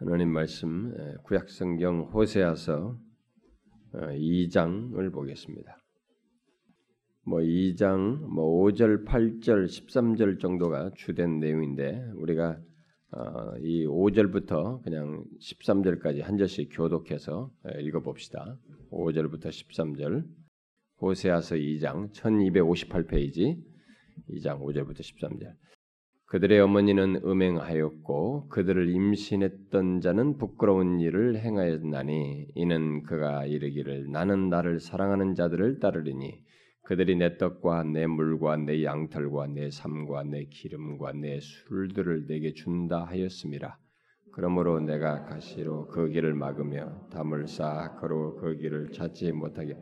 하나님 말씀 구약 성경 호세아서 2장을 어, 보겠습니다. 뭐 2장 뭐 5절, 8절, 13절 정도가 주된 내용인데 우리가 어, 이 5절부터 그냥 13절까지 한 절씩 교독해서 읽어 봅시다. 5절부터 13절. 호세아서 2장 1258페이지 2장 5절부터 13절. 그들의 어머니는 음행하였고 그들을 임신했던 자는 부끄러운 일을 행하였나니 이는 그가 이르기를 나는 나를 사랑하는 자들을 따르리니 그들이 내 떡과 내 물과 내 양털과 내 삶과 내 기름과 내 술들을 내게 준다 하였음이라 그러므로 내가 가시로 그 길을 막으며 담을 쌓아 걸어 그 길을 찾지 못하게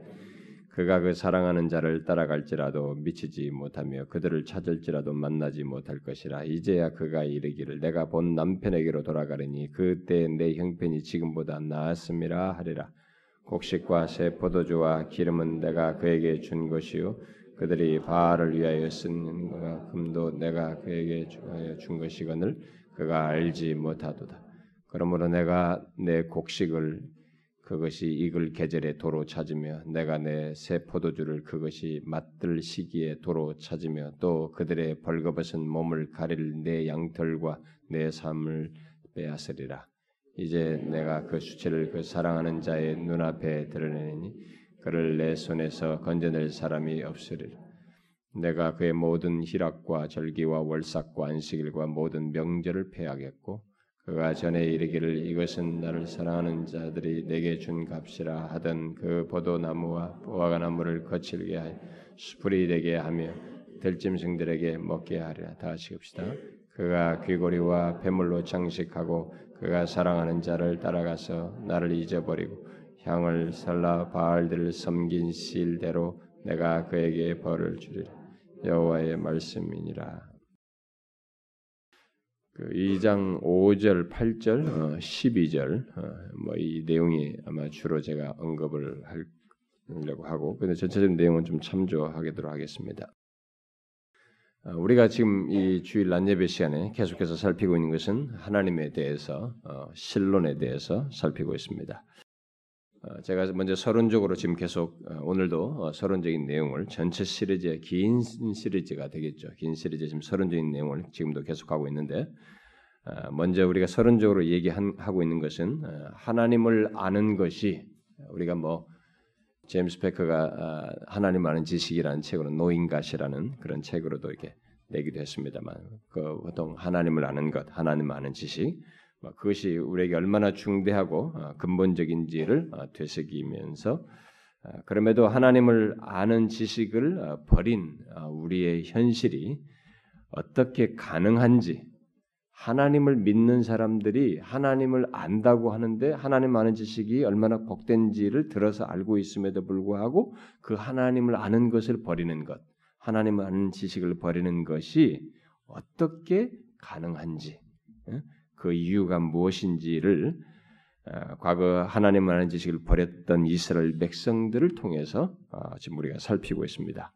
그가 그 사랑하는 자를 따라갈지라도 미치지 못하며 그들을 찾을지라도 만나지 못할 것이라. 이제야 그가 이르기를 내가 본 남편에게로 돌아가리니 그때 내 형편이 지금보다 나았음이라 하리라. 곡식과 새 포도주와 기름은 내가 그에게 준 것이요. 그들이 바알을 위하여 쓴 금도 내가 그에게 준 것이거늘 그가 알지 못하도다. 그러므로 내가 내 곡식을 그것이 익을 계절에 도로 찾으며 내가 내 새 포도주를 그것이 맛들 시기에 도로 찾으며 또 그들의 벌거벗은 몸을 가릴 내 양털과 내 삶을 빼앗으리라. 이제 내가 그 수치를 그 사랑하는 자의 눈앞에 드러내니 그를 내 손에서 건져낼 사람이 없으리라. 내가 그의 모든 희락과 절기와 월삭과 안식일과 모든 명절을 폐하겠고 그가 전에 이르기를 이것은 나를 사랑하는 자들이 내게 준 값이라 하던 그 포도나무와 보아가나무를 거칠게 하여 수풀이 되게 하며 들짐승들에게 먹게 하리라. 다시 합시다. 그가 귀고리와 폐물로 장식하고 그가 사랑하는 자를 따라가서 나를 잊어버리고 향을 살라 바알들을 섬긴 실대로 내가 그에게 벌을 주리라. 여호와의 말씀이니라. 그 2장 5절, 8절, 어, 12절 어, 뭐이 내용이 아마 주로 제가 언급을 하려고 하고 근데 전체적인 내용은 좀 참조하도록 하겠습니다. 어, 우리가 지금 이 주일 낮예배 시간에 계속해서 살피고 있는 것은 하나님에 대해서 어, 신론에 대해서 살피고 있습니다. 어, 제가 먼저 서론적으로 지금 계속 어, 오늘도 어, 서론적인 내용을 전체 시리즈의 긴 시리즈가 되겠죠. 긴 시리즈 지금 서론적인 내용을 지금도 계속하고 있는데 먼저 우리가 서론적으로 얘기하고 있는 것은 하나님을 아는 것이 우리가 뭐 제임스 페커가 하나님 아는 지식이라는 책으로 노인갓이라는 그런 책으로도 이렇게 내기도 했습니다만 그 보통 하나님을 아는 것, 하나님 아는 지식 뭐 그것이 우리에게 얼마나 중대하고 어, 근본적인지를 어, 되새기면서 어, 그럼에도 하나님을 아는 지식을 버린 우리의 현실이 어떻게 가능한지 하나님을 믿는 사람들이 하나님을 안다고 하는데 하나님 아는 지식이 얼마나 복된지를 들어서 알고 있음에도 불구하고 그 하나님을 아는 것을 버리는 것, 하나님을 아는 지식을 버리는 것이 어떻게 가능한지 그 이유가 무엇인지를 어, 과거 하나님을 아는 지식을 버렸던 이스라엘 백성들을 통해서 어, 지금 우리가 살피고 있습니다.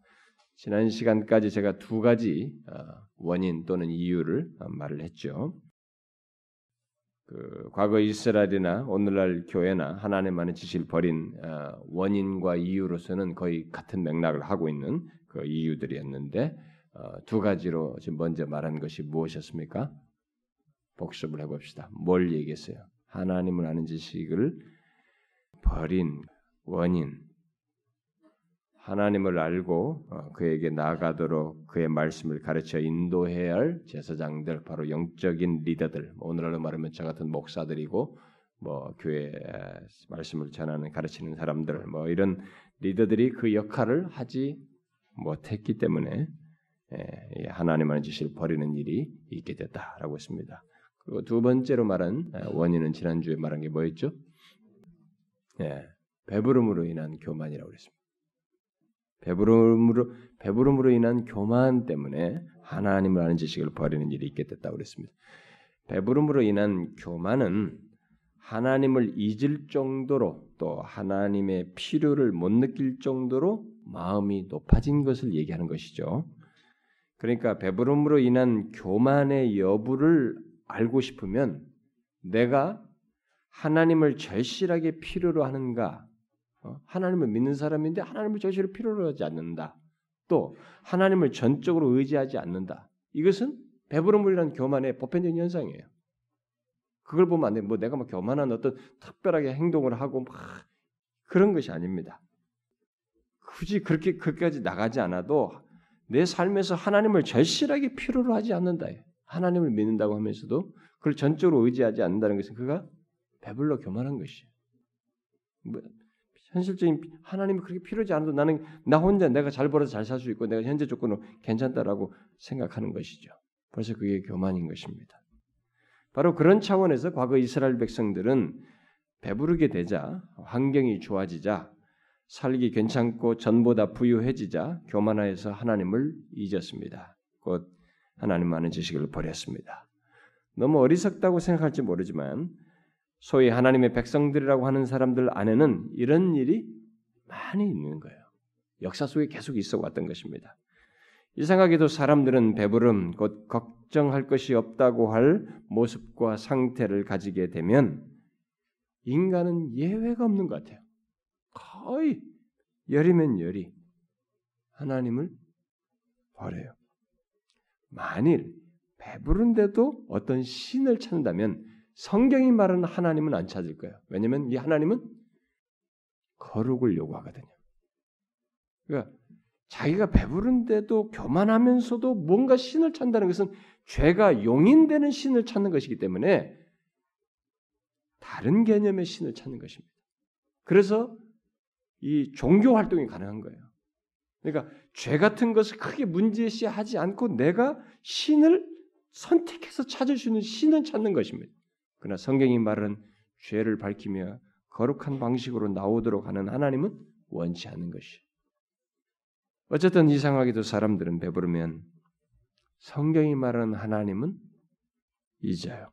지난 시간까지 제가 두 가지 어, 원인 또는 이유를 말을 했죠. 그 과거 이스라엘이나 오늘날 교회나 하나님 아는 지식을 버린 원인과 이유로서는 거의 같은 맥락을 하고 있는 그 이유들이었는데 두 가지로 지금 먼저 말한 것이 무엇이었습니까? 복습을 해봅시다. 뭘 얘기했어요? 하나님을 아는 지식을 버린 원인, 하나님을 알고 어, 그에게 나아가도록 그의 말씀을 가르쳐 인도해야 할 제사장들, 바로 영적인 리더들, 뭐 오늘날로 말하면 저 같은 목사들이고, 뭐 교회 말씀을 전하는 가르치는 사람들, 뭐 이런 리더들이 그 역할을 하지 못했기 때문에 예, 하나님 아는 지식을 버리는 일이 있게 됐다라고 했습니다. 그리고 두 번째로 말한 원인은 지난주에 말한 게 뭐였죠? 예, 배부름으로 인한 교만이라고 그랬습니다. 배부름으로 배부름으로 인한 교만 때문에 하나님을 아는 지식을 버리는 일이 있게 됐다고 그랬습니다. 배부름으로 인한 교만은 하나님을 잊을 정도로 또 하나님의 필요를 못 느낄 정도로 마음이 높아진 것을 얘기하는 것이죠. 그러니까 배부름으로 인한 교만의 여부를 알고 싶으면 내가 하나님을 절실하게 필요로 하는가? 어? 하나님을 믿는 사람인데 하나님을 절실히 필요로 하지 않는다. 또 하나님을 전적으로 의지하지 않는다. 이것은 배부름이라는 교만의 보편적인 현상이에요. 그걸 보면 안 돼. 뭐 내가 막 교만한 어떤 특별하게 행동을 하고 막 그런 것이 아닙니다. 굳이 그렇게 그까지 나가지 않아도 내 삶에서 하나님을 절실하게 필요로 하지 않는다. 하나님을 믿는다고 하면서도 그걸 전적으로 의지하지 않는다는 것은 그가 배불러 교만한 것이에요. 뭐 현실적인 하나님이 그렇게 필요하지 않아도 나는 나 혼자 내가 잘 벌어서 잘 살 수 있고 내가 현재 조건으로 괜찮다라고 생각하는 것이죠. 벌써 그게 교만인 것입니다. 바로 그런 차원에서 과거 이스라엘 백성들은 배부르게 되자 환경이 좋아지자 살기 괜찮고 전보다 부유해지자 교만하여서 하나님을 잊었습니다. 곧 하나님 많은 지식을 버렸습니다. 너무 어리석다고 생각할지 모르지만 소위 하나님의 백성들이라고 하는 사람들 안에는 이런 일이 많이 있는 거예요. 역사 속에 계속 있어 왔던 것입니다. 이상하게도 사람들은 배부름, 곧 걱정할 것이 없다고 할 모습과 상태를 가지게 되면 인간은 예외가 없는 것 같아요. 거의 열이면 열이 하나님을 버려요. 만일 배부른데도 어떤 신을 찾는다면 성경이 말하는 하나님은 안 찾을 거예요. 왜냐하면 이 하나님은 거룩을 요구하거든요. 그러니까 자기가 배부른데도 교만하면서도 뭔가 신을 찾는다는 것은 죄가 용인되는 신을 찾는 것이기 때문에 다른 개념의 신을 찾는 것입니다. 그래서 이 종교 활동이 가능한 거예요. 그러니까 죄 같은 것을 크게 문제시하지 않고 내가 신을 선택해서 찾을 수 있는 신을 찾는 것입니다. 그러나 성경이 말하는 죄를 밝히며 거룩한 방식으로 나오도록 하는 하나님은 원치 않는 것이. 어쨌든 이상하게도 사람들은 배부르면 성경이 말하는 하나님은 잊어요.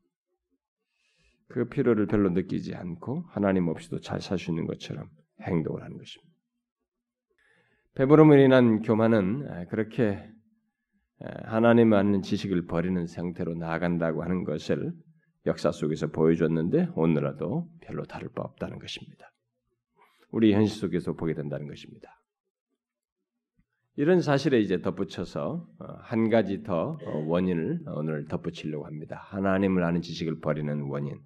그 필요를 별로 느끼지 않고 하나님 없이도 잘 살 수 있는 것처럼 행동을 하는 것입니다. 배부름으로 인한 교만은 그렇게 하나님 아는 지식을 버리는 상태로 나아간다고 하는 것을 역사 속에서 보여줬는데 오늘라도 별로 다를 바 없다는 것입니다. 우리 현실 속에서 보게 된다는 것입니다. 이런 사실에 이제 덧붙여서 어, 한 가지 더 어, 원인을 오늘 덧붙이려고 합니다. 하나님을 아는 지식을 버리는 원인.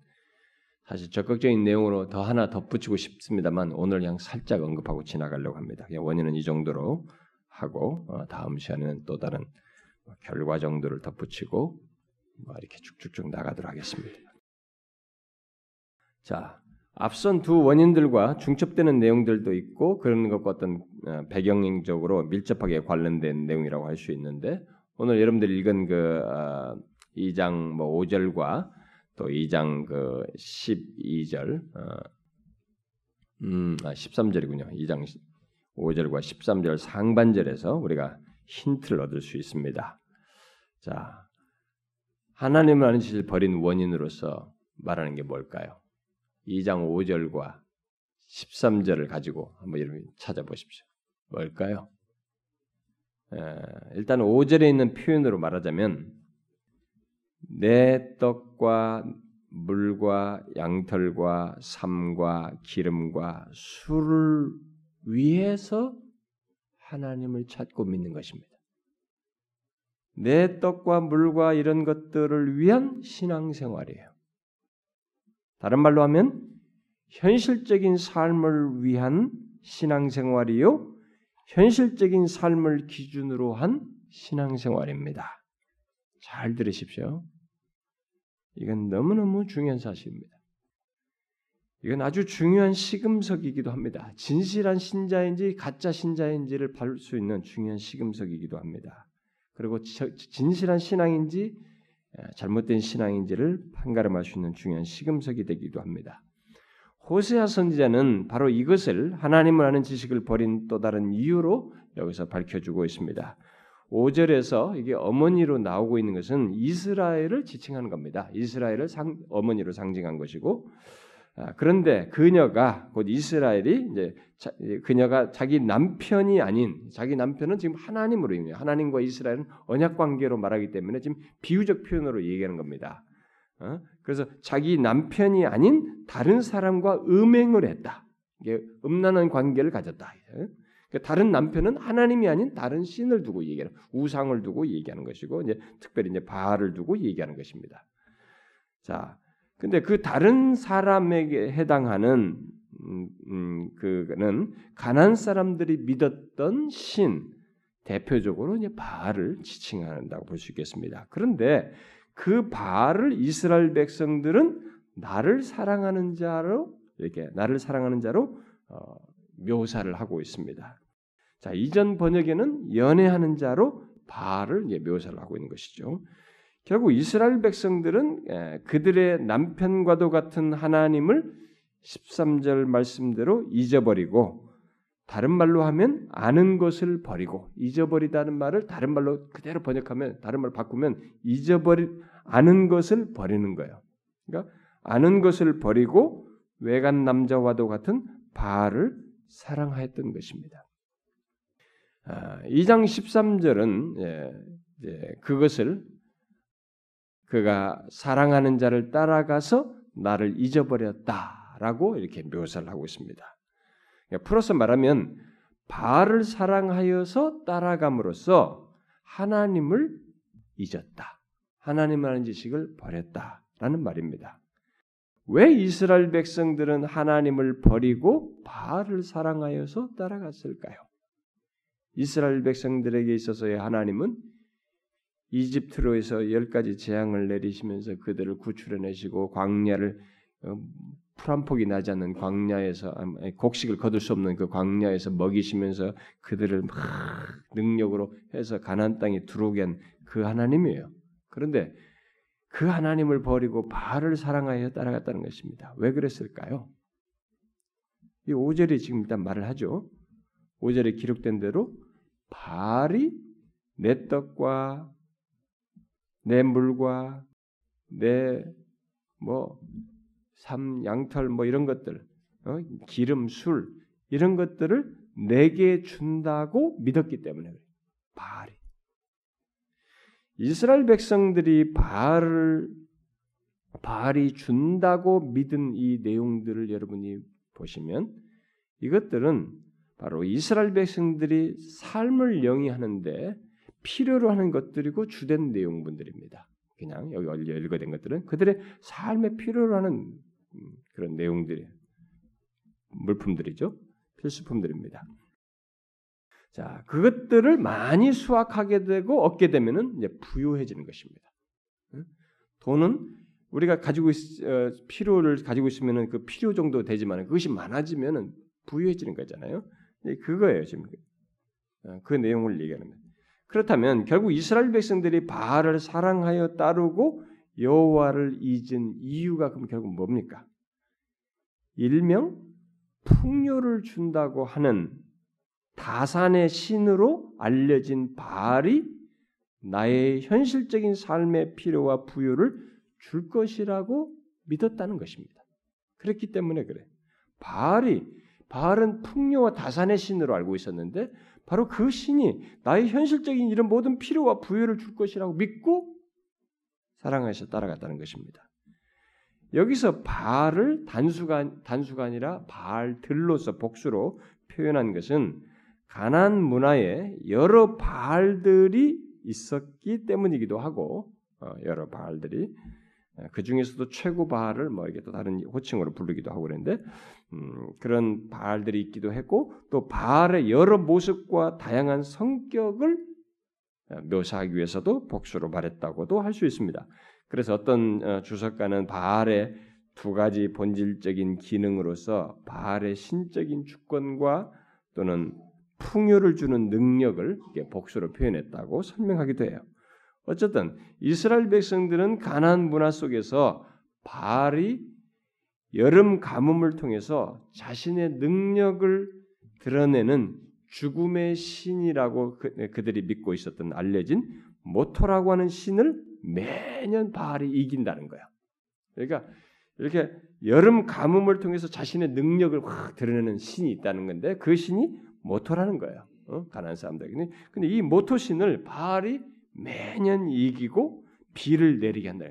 사실 적극적인 내용으로 더 하나 덧붙이고 싶습니다만 오늘 그냥 살짝 언급하고 지나가려고 합니다. 그냥 원인은 이 정도로 하고 어, 다음 시간에는 또 다른 결과 정도를 덧붙이고 뭐 이렇게 쭉쭉쭉 나가도록 하겠습니다. 자, 앞선 두 원인들과 중첩되는 내용들도 있고 그런 것과 어떤 어, 배경적으로 밀접하게 관련된 내용이라고 할 수 있는데 오늘 여러분들이 읽은 그 2장 어, 뭐 5절과 또 2장 그 12절, 어, 음, 아, 13절이군요. 2장 5절과 13절 상반절에서 우리가 힌트를 얻을 수 있습니다. 자, 하나님을 아는 지식을 버린 원인으로서 말하는 게 뭘까요? 2장 5절과 13절을 가지고 한번 여러분 찾아보십시오. 뭘까요? 에, 일단 5절에 있는 표현으로 말하자면 내 떡과 물과 양털과 삶과 기름과 술을 위해서 하나님을 찾고 믿는 것입니다. 내 떡과 물과 이런 것들을 위한 신앙생활이에요. 다른 말로 하면 현실적인 삶을 위한 신앙생활이요. 현실적인 삶을 기준으로 한 신앙생활입니다. 잘 들으십시오. 이건 너무너무 중요한 사실입니다. 이건 아주 중요한 시금석이기도 합니다. 진실한 신자인지 가짜 신자인지를 볼 수 있는 중요한 시금석이기도 합니다. 그리고 진실한 신앙인지 잘못된 신앙인지를 판가름할 수 있는 중요한 시금석이 되기도 합니다. 호세아 선지자는 바로 이것을 하나님을 아는 지식을 버린 또 다른 이유로 여기서 밝혀주고 있습니다. 5절에서 이게 어머니로 나오고 있는 것은 이스라엘을 지칭하는 겁니다. 이스라엘을 상, 어머니로 상징한 것이고 아, 그런데 그녀가 곧 이스라엘이 이제 자, 그녀가 자기 남편이 아닌 자기 남편은 지금 하나님으로 이요 하나님과 이스라엘은 언약 관계로 말하기 때문에 지금 비유적 표현으로 얘기하는 겁니다. 어? 그래서 자기 남편이 아닌 다른 사람과 음행을 했다. 이게 음란한 관계를 가졌다. 그러니까 다른 남편은 하나님이 아닌 다른 신을 두고 얘기하는 우상을 두고 얘기하는 것이고 이제 특별히 이제 바알을 두고 얘기하는 것입니다. 자, 근데 그 다른 사람에게 해당하는 음, 음, 그는 가난 사람들이 믿었던 신 대표적으로 이제 바알을 지칭한다고 볼 수 있겠습니다. 그런데 그 바알을 이스라엘 백성들은 나를 사랑하는 자로 이렇게 나를 사랑하는 자로 어, 묘사를 하고 있습니다. 자 이전 번역에는 연애하는 자로 바알을 묘사를 하고 있는 것이죠. 결국 이스라엘 백성들은 예, 그들의 남편과도 같은 하나님을 13절 말씀대로 잊어버리고 다른 말로 하면 아는 것을 버리고 잊어버리다는 말을 다른 말로 그대로 번역하면 다른 말로 바꾸면 잊어버리 아는 것을 버리는 거예요. 그러니까 아는 것을 버리고 외간 남자와도 같은 바알을 사랑하였던 것입니다. 아, 2장 13절은 예, 예, 그것을 그가 사랑하는 자를 따라가서 나를 잊어버렸다라고 이렇게 묘사를 하고 있습니다. 그러니까 풀어서 말하면 바알을 사랑하여서 따라감으로써 하나님을 잊었다. 하나님이라는 지식을 버렸다라는 말입니다. 왜 이스라엘 백성들은 하나님을 버리고 바알을 사랑하여서 따라갔을까요? 이스라엘 백성들에게 있어서의 하나님은 이집트로에서 열 가지 재앙을 내리시면서 그들을 구출해내시고 광야를 어, 풀한 폭이 나지 않는 광야에서 곡식을 거둘 수 없는 그 광야에서 먹이시면서 그들을 막 능력으로 해서 가나안 땅에 들어오게 한 그 하나님이에요. 그런데 그 하나님을 버리고 바알을 사랑하여 따라갔다는 것입니다. 왜 그랬을까요? 이 5절에 지금 일단 말을 하죠. 5절에 기록된 대로 바알이 내 떡과 내 물과 내뭐 삼, 양털 뭐 이런 것들, 어? 기름, 술 이런 것들을 내게 준다고 믿었기 때문에 바알이 이스라엘 백성들이 바알을 바알이 준다고 믿은 이 내용들을 여러분이 보시면 이것들은 바로 이스라엘 백성들이 삶을 영위하는데 필요로 하는 것들이고 주된 내용분들입니다. 그냥 여기 읽어된 것들은 그들의 삶에 필요로 하는 음, 그런 내용들이 물품들이죠. 필수품들입니다. 자, 그것들을 많이 수확하게 되고 얻게 되면은 이제 부유해지는 것입니다. 돈은 우리가 가지고 있, 어, 필요를 가지고 있으면은 그 필요 정도 되지만 그것이 많아지면은 부유해지는 거잖아요. 그거예요 지금 어, 그 내용을 얘기하는 거예요. 그렇다면 결국 이스라엘 백성들이 바알을 사랑하여 따르고 여호와를 잊은 이유가 그럼 결국 뭡니까? 일명 풍요를 준다고 하는 다산의 신으로 알려진 바알이 나의 현실적인 삶의 필요와 부여를 줄 것이라고 믿었다는 것입니다. 그렇기 때문에 그래. 바알이 바알은 풍요와 다산의 신으로 알고 있었는데 바로 그 신이 나의 현실적인 이런 모든 필요와 부여를 줄 것이라고 믿고 사랑해서 따라갔다는 것입니다. 여기서 바알을 단수가 단수가 아니라 바알들로서 복수로 표현한 것은 가난 문화에 여러 바알들이 있었기 때문이기도 하고 어, 여러 바알들이 어, 그 중에서도 최고 바알을 뭐 이게 또 다른 호칭으로 부르기도 하고 그랬는데 음, 그런 바알들이 있기도 했고 또 바알의 여러 모습과 다양한 성격을 어, 묘사하기 위해서도 복수로 말했다고도 할 수 있습니다. 그래서 어떤 어, 주석가는 바알의 두 가지 본질적인 기능으로서 바알의 신적인 주권과 또는 풍요를 주는 능력을 복수로 표현했다고 설명하기도 해요. 어쨌든 이스라엘 백성들은 가나안 문화 속에서 바알이 여름 가뭄을 통해서 자신의 능력을 드러내는 죽음의 신이라고 그, 들이 믿고 있었던 알려진 모토라고 하는 신을 매년 바알이 이긴다는 거야. 그러니까 이렇게 여름 가뭄을 통해서 자신의 능력을 확 드러내는 신이 있다는 건데 그 신이 모토라는 거예요. 어? 가난 사람들에게. 근데 이 모토 신을 바알이 매년 이기고 비를 내리게 한다.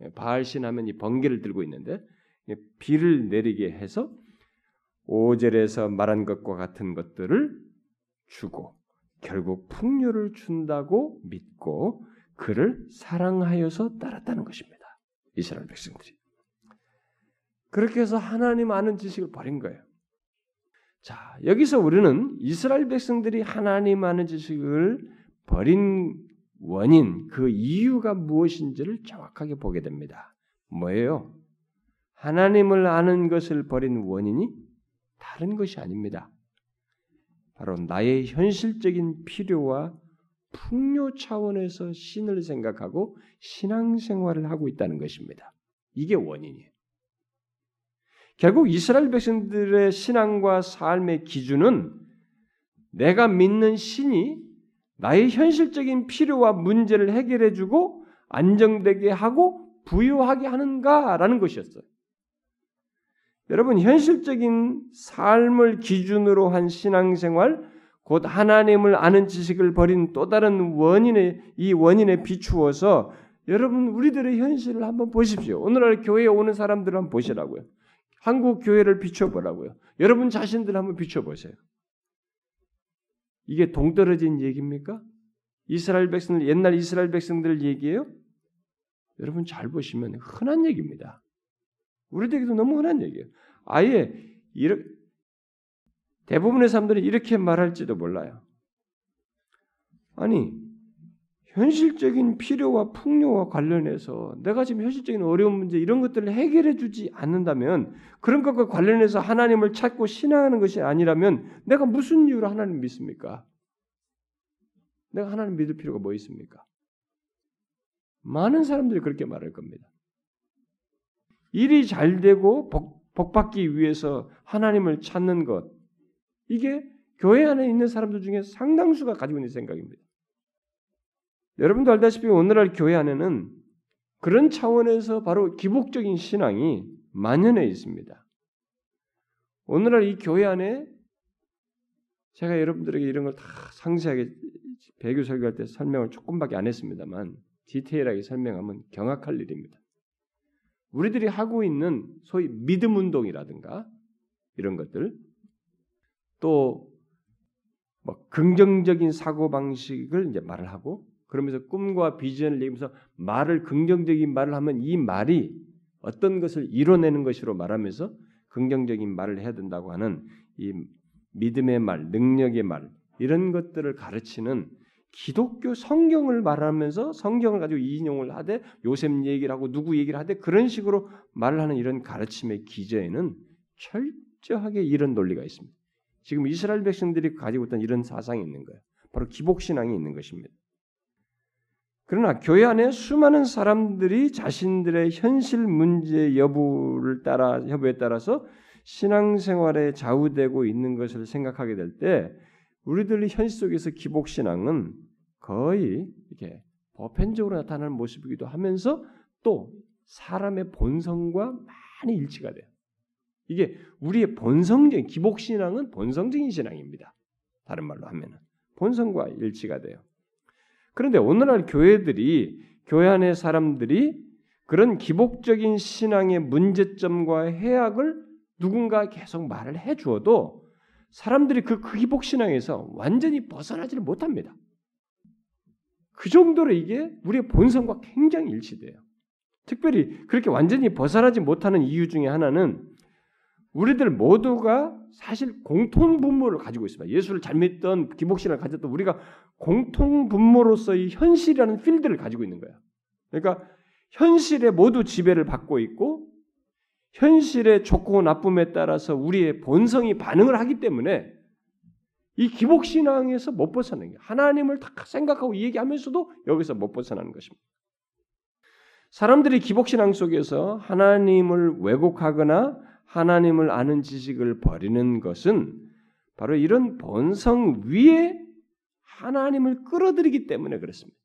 예, 바알신 하면 이 번개를 들고 있는데 예, 비를 내리게 해서 오절에서 말한 것과 같은 것들을 주고 결국 풍요를 준다고 믿고 그를 사랑하여서 따랐다는 것입니다. 이스라엘 백성들이. 그렇게 해서 하나님 아는 지식을 버린 거예요. 자, 여기서 우리는 이스라엘 백성들이 하나님 아는 지식을 버린 원인, 그 이유가 무엇인지를 정확하게 보게 됩니다. 뭐예요? 하나님을 아는 것을 버린 원인이 다른 것이 아닙니다. 바로 나의 현실적인 필요와 풍요 차원에서 신을 생각하고 신앙생활을 하고 있다는 것입니다. 이게 원인이에요. 결국 이스라엘 백성들의 신앙과 삶의 기준은 내가 믿는 신이 나의 현실적인 필요와 문제를 해결해주고 안정되게 하고 부유하게 하는가라는 것이었어요. 여러분 현실적인 삶을 기준으로 한 신앙생활 곧 하나님을 아는 지식을 버린 또 다른 원인에 이 원인에 비추어서 여러분 우리들의 현실을 한번 보십시오. 오늘날 교회에 오는 사람들을 한번 보시라고요. 한국 교회를 비춰보라고요. 여러분 자신들 한번 비춰보세요. 이게 동떨어진 얘기입니까? 이스라엘 백성들 옛날 이스라엘 백성들 얘기예요? 여러분 잘 보시면 흔한 얘기입니다. 우리에게도 너무 흔한 얘기예요. 아예 이렇게 대부분의 사람들이 이렇게 말할지도 몰라요. 아니 현실적인 필요와 풍요와 관련해서 내가 지금 현실적인 어려운 문제 이런 것들을 해결해 주지 않는다면 그런 것과 관련해서 하나님을 찾고 신앙하는 것이 아니라면 내가 무슨 이유로 하나님 믿습니까? 내가 하나님 믿을 필요가 뭐 있습니까? 많은 사람들이 그렇게 말할 겁니다. 일이 잘 되고 복, 복 받기 위해서 하나님을 찾는 것 이게 교회 안에 있는 사람들 중에 상당수가 가지고 있는 생각입니다. 여러분도 알다시피 오늘날 교회 안에는 그런 차원에서 바로 기복적인 신앙이 만연해 있습니다. 오늘날 이 교회 안에 제가 여러분들에게 이런 걸 다 상세하게 배교 설교할 때 설명을 조금밖에 안 했습니다만 디테일하게 설명하면 경악할 일입니다. 우리들이 하고 있는 소위 믿음 운동이라든가 이런 것들 또뭐 긍정적인 사고 방식을 이제 말을 하고 그러면서 꿈과 비전을 얘기하면서 말을 긍정적인 말을 하면 이 말이 어떤 것을 이뤄내는 것으로 말하면서 긍정적인 말을 해야 된다고 하는 이 믿음의 말, 능력의 말 이런 것들을 가르치는 기독교 성경을 말하면서 성경을 가지고 인용을 하되 요셉 얘기를 하고 누구 얘기를 하되 그런 식으로 말을 하는 이런 가르침의 기저에는 철저하게 이런 논리가 있습니다. 지금 이스라엘 백성들이 가지고 있던 이런 사상이 있는 거예요. 바로 기복 신앙이 있는 것입니다. 그러나 교회 안에 수많은 사람들이 자신들의 현실 문제 여부를 따라 여부에 따라서 신앙생활에 좌우되고 있는 것을 생각하게 될 때 우리들의 현실 속에서 기복 신앙은 거의 이렇게 보편적으로 나타나는 모습이기도 하면서 또 사람의 본성과 많이 일치가 돼요. 이게 우리의 본성적인 기복 신앙은 본성적인 신앙입니다. 다른 말로 하면은 본성과 일치가 돼요. 그런데 오늘날 교회들이 교회 안의 사람들이 그런 기복적인 신앙의 문제점과 해악을 누군가 계속 말을 해 주어도 사람들이 그, 그 기복 신앙에서 완전히 벗어나지를 못합니다. 그 정도로 이게 우리의 본성과 굉장히 일치돼요. 특별히 그렇게 완전히 벗어나지 못하는 이유 중에 하나는 우리들 모두가 사실 공통 분모를 가지고 있습니다. 예수를 잘 믿던 기복신을 가졌던 우리가 공통 분모로서의 현실이라는 필드를 가지고 있는 거야. 그러니까 현실에 모두 지배를 받고 있고 현실의 좋고 나쁨에 따라서 우리의 본성이 반응을 하기 때문에 이 기복 신앙에서 못 벗어나는 게 하나님을 다 생각하고 얘기하면서도 여기서 못 벗어나는 것입니다. 사람들이 기복 신앙 속에서 하나님을 왜곡하거나 하나님을 아는 지식을 버리는 것은 바로 이런 본성 위에 하나님을 끌어들이기 때문에 그렇습니다.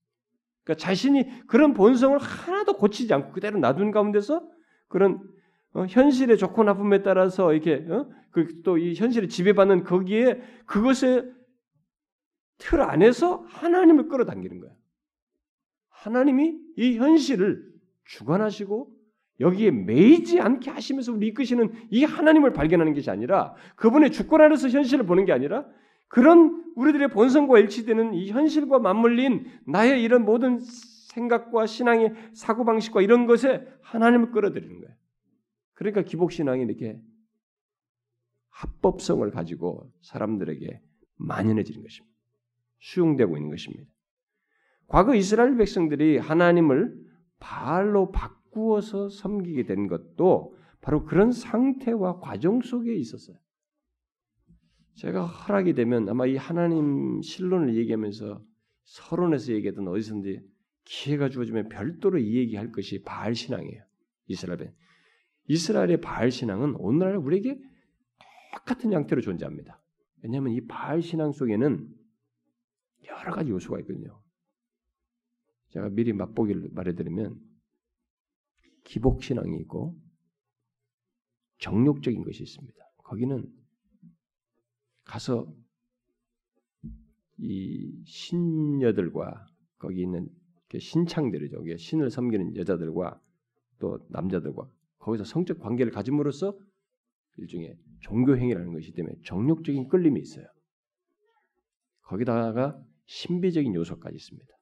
그러니까 자신이 그런 본성을 하나도 고치지 않고 그대로 놔둔 가운데서 그런 어, 현실의 좋고 나쁨에 따라서 이렇게 어? 그 또 이 현실에 지배받는 거기에 그것의 틀 안에서 하나님을 끌어당기는 거야. 하나님이 이 현실을 주관하시고 여기에 매이지 않게 하시면서 우리 이끄시는 이 하나님을 발견하는 것이 아니라 그분의 주권 안에서 현실을 보는 게 아니라 그런 우리들의 본성과 일치되는 이 현실과 맞물린 나의 이런 모든 생각과 신앙의 사고방식과 이런 것에 하나님을 끌어들이는 거예요. 그러니까 기복신앙이 이렇게 합법성을 가지고 사람들에게 만연해지는 것입니다. 수용되고 있는 것입니다. 과거 이스라엘 백성들이 하나님을 바알로 바꾸어서 섬기게 된 것도 바로 그런 상태와 과정 속에 있었어요. 제가 허락이 되면 아마 이 하나님 신론을 얘기하면서 서론에서 얘기하든 어디서든지 기회가 주어지면 별도로 이 얘기할 것이 바알 신앙이에요. 이스라엘에 이스라엘의 바알 신앙은 오늘날 우리에게 똑같은 양태로 존재합니다. 왜냐하면 이 바알 신앙 속에는 여러 가지 요소가 있거든요. 제가 미리 맛보기를 말해드리면 기복 신앙이 있고 정욕적인 것이 있습니다. 거기는 가서 이 신녀들과 거기 있는 신창들이죠. 신을 섬기는 여자들과 또 남자들과 거기서 성적 관계를 가짐으로써 일종의 종교 행위라는 것이 때문에 정욕적인 끌림이 있어요. 거기다가 신비적인 요소까지 있습니다.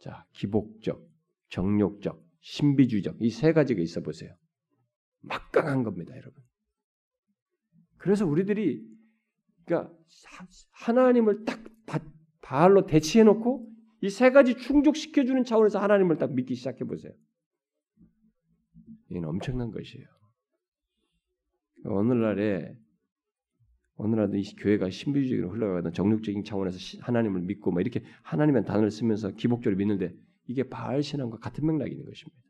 자, 기복적, 정욕적, 신비주의적 이 세 가지가 있어 보세요. 막강한 겁니다, 여러분. 그래서 우리들이 그러니까 하나님을 딱 바알로 대치해 놓고 이 세 가지 충족시켜 주는 차원에서 하나님을 딱 믿기 시작해 보세요. 이건 엄청난 것이에요. 오늘날에 오늘날도 이 교회가 신비주의로 흘러가는 정력적인 차원에서 하나님을 믿고 막 이렇게 하나님의 단어를 쓰면서 기복적으로 믿는데 이게 바알 신앙과 같은 맥락이 있는 것입니다.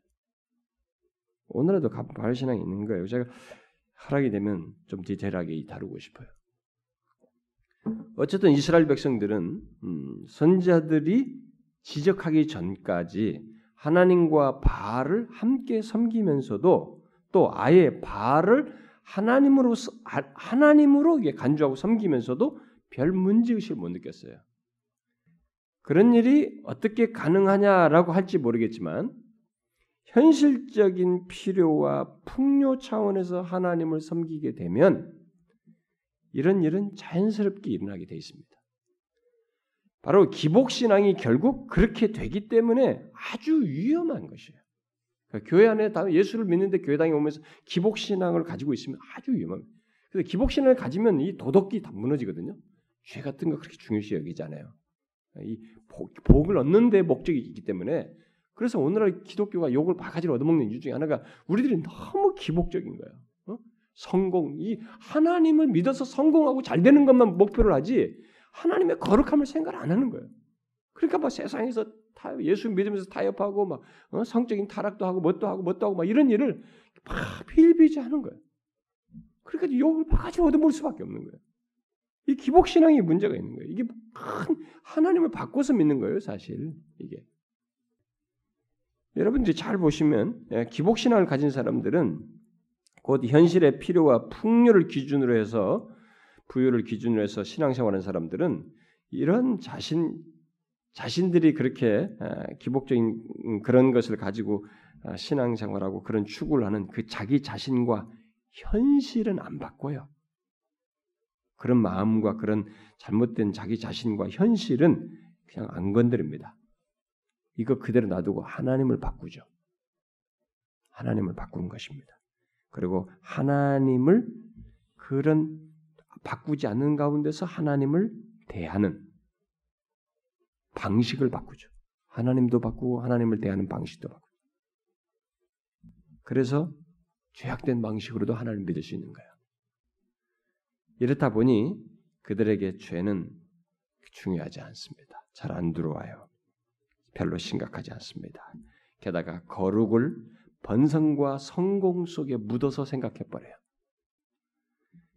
오늘에도 바알 신앙이 있는 거예요. 제가 하락이 되면 좀 디테일하게 다루고 싶어요. 어쨌든 이스라엘 백성들은 음, 선자들이 지적하기 전까지 하나님과 바알을 함께 섬기면서도 또 아예 바알을 하나님으로 하나님으로 간주하고 섬기면서도 별 문제 의식을 못 느꼈어요. 그런 일이 어떻게 가능하냐라고 할지 모르겠지만 현실적인 필요와 풍요 차원에서 하나님을 섬기게 되면 이런 일은 자연스럽게 일어나게 되어 있습니다. 바로 기복신앙이 결국 그렇게 되기 때문에 아주 위험한 것이에요. 그러니까 교회 안에 다 예수를 믿는데 교회당에 오면서 기복신앙을 가지고 있으면 아주 위험합니다. 그래서 기복신앙을 가지면 이 도덕이 다 무너지거든요. 죄 같은 거 그렇게 중요시 여기지 않아요. 이 복, 을 얻는 데 목적이 있기 때문에 그래서 오늘날 기독교가 욕을 바가지로 얻어먹는 이유 중에 하나가 우리들이 너무 기복적인 거예요. 어? 성공, 이 하나님을 믿어서 성공하고 잘 되는 것만 목표를 하지 하나님의 거룩함을 생각 안 하는 거예요. 그러니까 막 세상에서 타, 예수 믿으면서 타협하고 막 어? 성적인 타락도 하고 뭣도 하고 뭣도 하고 막 이런 일을 막 필비지 하는 거예요. 그러니까 욕을 바가지로 얻어먹을 수밖에 없는 거예요. 이 기복 신앙이 문제가 있는 거예요. 이게 큰 하나님을 바꿔서 믿는 거예요, 사실 이게. 여러분들이 잘 보시면 예, 기복 신앙을 가진 사람들은 곧 현실의 필요와 풍요를 기준으로 해서 부유를 기준으로 해서 신앙생활하는 사람들은 이런 자신 자신들이 그렇게 기복적인 그런 것을 가지고 아, 신앙생활하고 그런 추구를 하는 그 자기 자신과 현실은 안 바꿔요. 그런 마음과 그런 잘못된 자기 자신과 현실은 그냥 안 건드립니다. 이거 그대로 놔두고 하나님을 바꾸죠. 하나님을 바꾸는 것입니다. 그리고 하나님을 그런 바꾸지 않는 가운데서 하나님을 대하는 방식을 바꾸죠. 하나님도 바꾸고 하나님을 대하는 방식도 바꾸죠. 그래서 죄악된 방식으로도 하나님을 믿을 수 있는 거예요. 이렇다 보니 그들에게 죄는 중요하지 않습니다. 잘 안 들어와요. 별로 심각하지 않습니다. 게다가 거룩을 번성과 성공 속에 묻어서 생각해 버려요.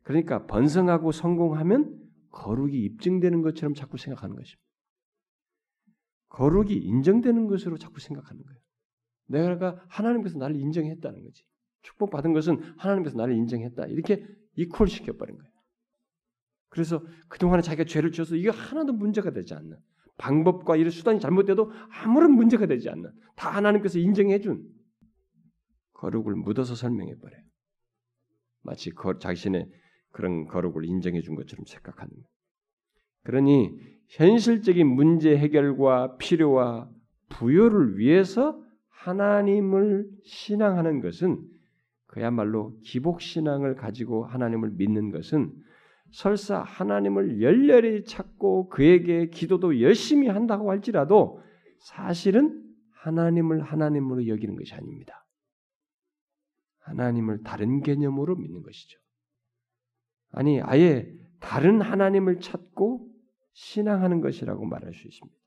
그러니까 번성하고 성공하면 거룩이 입증되는 것처럼 자꾸 생각하는 것입니다. 거룩이 인정되는 것으로 자꾸 생각하는 거예요. 내가 하나님께서 나를 인정했다는 거지. 축복받은 것은 하나님께서 나를 인정했다. 이렇게 이퀄 시켜버린 거예요. 그래서 그동안에 자기가 죄를 지어서 이게 하나도 문제가 되지 않는 방법과 이런 수단이 잘못돼도 아무런 문제가 되지 않는 다 하나님께서 인정해준 거룩을 묻어서 설명해 버려요. 마치 거, 자신의 그런 거룩을 인정해 준 것처럼 생각하는 거예요. 그러니 현실적인 문제 해결과 필요와 부여를 위해서 하나님을 신앙하는 것은 그야말로 기복 신앙을 가지고 하나님을 믿는 것은 설사 하나님을 열렬히 찾고 그에게 기도도 열심히 한다고 할지라도 사실은 하나님을 하나님으로 여기는 것이 아닙니다. 하나님을 다른 개념으로 믿는 것이죠. 아니, 아예 다른 하나님을 찾고 신앙하는 것이라고 말할 수 있습니다.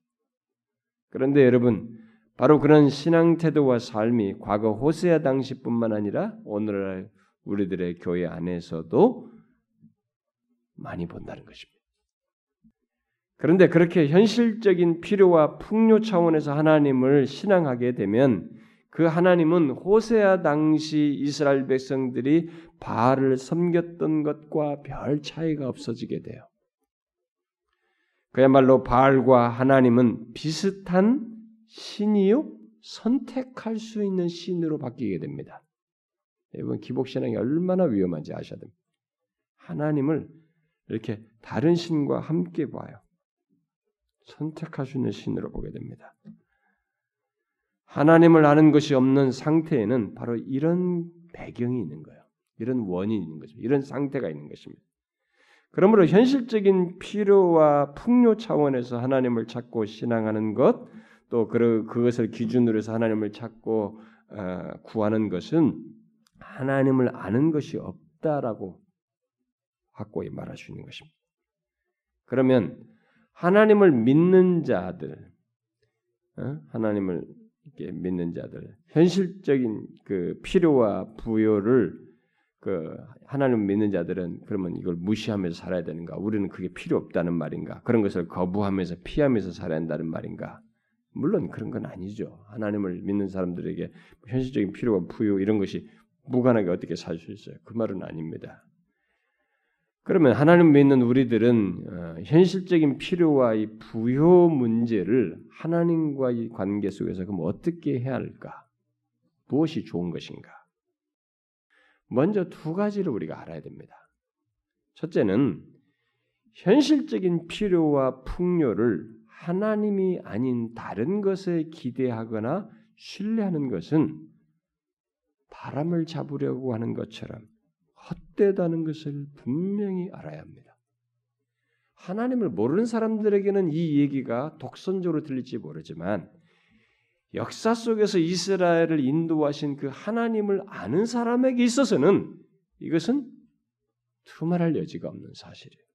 그런데 여러분, 바로 그런 신앙 태도와 삶이 과거 호세아 당시뿐만 아니라 오늘날 우리들의 교회 안에서도 많이 본다는 것입니다. 그런데 그렇게 현실적인 필요와 풍요 차원에서 하나님을 신앙하게 되면 그 하나님은 호세아 당시 이스라엘 백성들이 바알을 섬겼던 것과 별 차이가 없어지게 돼요. 그야말로 바알과 하나님은 비슷한 신이요 선택할 수 있는 신으로 바뀌게 됩니다. 여러분 기복 신앙이 얼마나 위험한지 아셔야 됩니다. 하나님을 이렇게 다른 신과 함께 봐요. 선택할 수 있는 신으로 보게 됩니다. 하나님을 아는 것이 없는 상태에는 바로 이런 배경이 있는 거예요. 이런 원인이 있는 거죠. 이런 상태가 있는 것입니다. 그러므로 현실적인 필요와 풍요 차원에서 하나님을 찾고 신앙하는 것, 또 그것을 기준으로 해서 하나님을 찾고 어, 구하는 것은 하나님을 아는 것이 없다라고 확고히 말할 수 있는 것입니다. 그러면 하나님을 믿는 자들, 어? 하나님을 믿는 자들, 현실적인 그 필요와 부여를 그 하나님 믿는 자들은 그러면 이걸 무시하면서 살아야 되는가? 우리는 그게 필요 없다는 말인가? 그런 것을 거부하면서 피하면서 살아야 한다는 말인가? 물론 그런 건 아니죠. 하나님을 믿는 사람들에게 현실적인 필요와 부여 이런 것이 무관하게 어떻게 살 수 있어요? 그 말은 아닙니다. 그러면 하나님 믿는 우리들은 어, 현실적인 필요와 이 부여 문제를 하나님과의 관계 속에서 그럼 어떻게 해야 할까? 무엇이 좋은 것인가? 먼저 두 가지를 우리가 알아야 됩니다. 첫째는 현실적인 필요와 풍요를 하나님이 아닌 다른 것에 기대하거나 신뢰하는 것은 바람을 잡으려고 하는 것처럼 헛되다는 것을 분명히 알아야 합니다. 하나님을 모르는 사람들에게는 이 얘기가 독선적으로 들릴지 모르지만 역사 속에서 이스라엘을 인도하신 그 하나님을 아는 사람에게 있어서는 이것은 두말할 여지가 없는 사실이에요.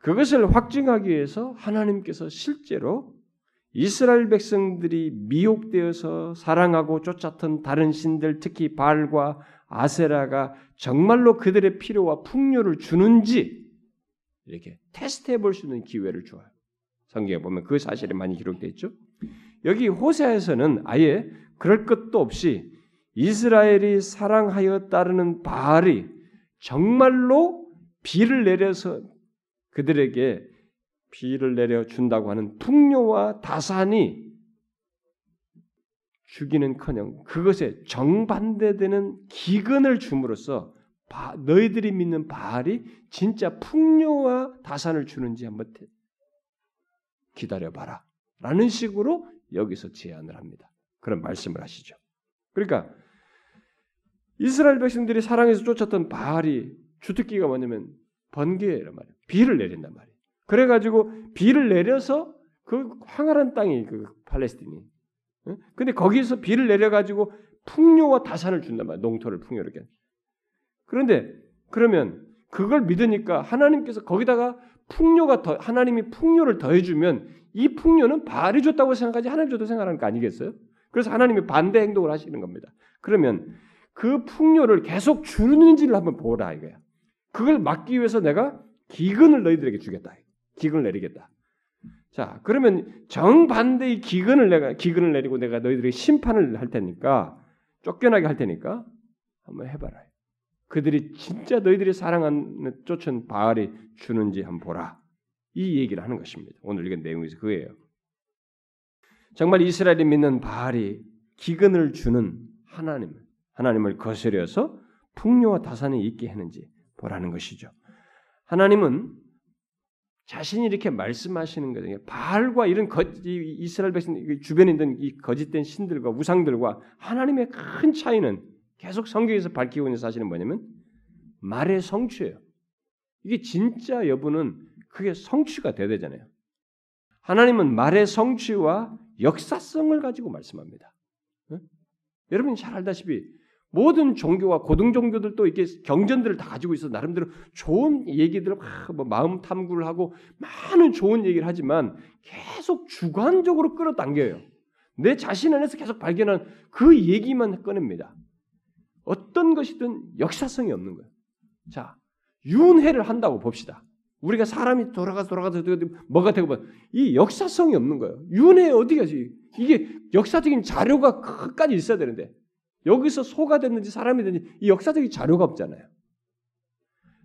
그것을 확증하기 위해서 하나님께서 실제로 이스라엘 백성들이 미혹되어서 사랑하고 쫓았던 다른 신들 특히 발과 아세라가 정말로 그들의 필요와 풍요를 주는지 이렇게 테스트해 볼 수 있는 기회를 줘요. 성경에 보면 그 사실이 많이 기록되어 있죠. 여기 호세에서는 아예 그럴 것도 없이 이스라엘이 사랑하여 따르는 바알이 정말로 비를 내려서 그들에게 비를 내려 준다고 하는 풍요와 다산이 주기는커녕 그것에 정반대되는 기근을 줌으로써 바, 너희들이 믿는 바알이 진짜 풍요와 다산을 주는지 한번 기다려봐라. 라는 식으로 여기서 제안을 합니다. 그런 말씀을 하시죠. 그러니까 이스라엘 백성들이 사랑해서 쫓았던 바알이 주특기가 뭐냐면 번개란 말이에요. 비를 내린단 말이에요. 그래가지고 비를 내려서 그 황활한 땅이 그 팔레스틴이. 근데 거기서 비를 내려가지고 풍요와 다산을 준단 말이에요. 농토를 풍요롭게. 그런데 그러면 그걸 믿으니까 하나님께서 거기다가 풍요가 더 하나님이 풍요를 더해주면 이 풍요는 바알이 줬다고 생각하지 하나님 줬다고 생각하는 거 아니겠어요? 그래서 하나님이 반대 행동을 하시는 겁니다. 그러면 그 풍요를 계속 주는지를 한번 보라 이거야. 그걸 막기 위해서 내가 기근을 너희들에게 주겠다. 기근을 내리겠다. 자, 그러면 정반대의 기근을 내가 기근을 내리고 내가 너희들에게 심판을 할 테니까 쫓겨나게 할 테니까 한번 해봐라. 그들이 진짜 너희들이 사랑하는 쫓은 바알이 주는지 한번 보라. 이 얘기를 하는 것입니다. 오늘 읽은 내용에서 그예요. 정말 이스라엘이 믿는 바알이 기근을 주는 하나님, 하나님을 거스려서 풍요와 다산이 있게 했는지 보라는 것이죠. 하나님은 자신이 이렇게 말씀하시는 거죠. 바알과 이런 거, 이스라엘 주변에 있는 이 거짓된 신들과 우상들과 하나님의 큰 차이는 계속 성경에서 밝히고 있는 사실은 뭐냐면 말의 성취예요. 이게 진짜 여부는 그게 성취가 돼야 되잖아요. 하나님은 말의 성취와 역사성을 가지고 말씀합니다. 네? 여러분이 잘 알다시피 모든 종교와 고등 종교들도 이렇게 경전들을 다 가지고 있어 나름대로 좋은 얘기들을 뭐 마음 탐구를 하고 많은 좋은 얘기를 하지만 계속 주관적으로 끌어당겨요. 내 자신 안에서 계속 발견한 그 얘기만 꺼냅니다. 어떤 것이든 역사성이 없는 거예요. 자, 윤회를 한다고 봅시다. 우리가 사람이 돌아가서 돌아가서 뭐가 되고 뭐, 이 역사성이 없는 거예요. 윤회 어디 가지? 이게 역사적인 자료가 끝까지 있어야 되는데 여기서 소가 됐는지 사람이 됐는지 이 역사적인 자료가 없잖아요.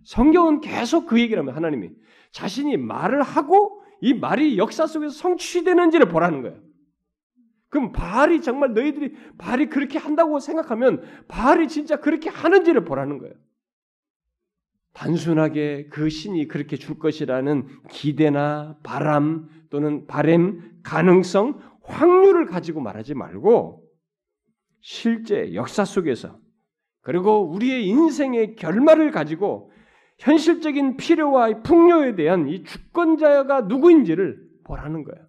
성경은 계속 그 얘기를 하면 하나님이 자신이 말을 하고 이 말이 역사 속에서 성취되는지를 보라는 거예요. 그럼 바알이 정말 너희들이 바알이 그렇게 한다고 생각하면 바알이 진짜 그렇게 하는지를 보라는 거예요. 단순하게 그 신이 그렇게 줄 것이라는 기대나 바람 또는 바램, 가능성, 확률을 가지고 말하지 말고 실제 역사 속에서 그리고 우리의 인생의 결말을 가지고 현실적인 필요와 풍요에 대한 이 주권자가 누구인지를 보라는 거예요.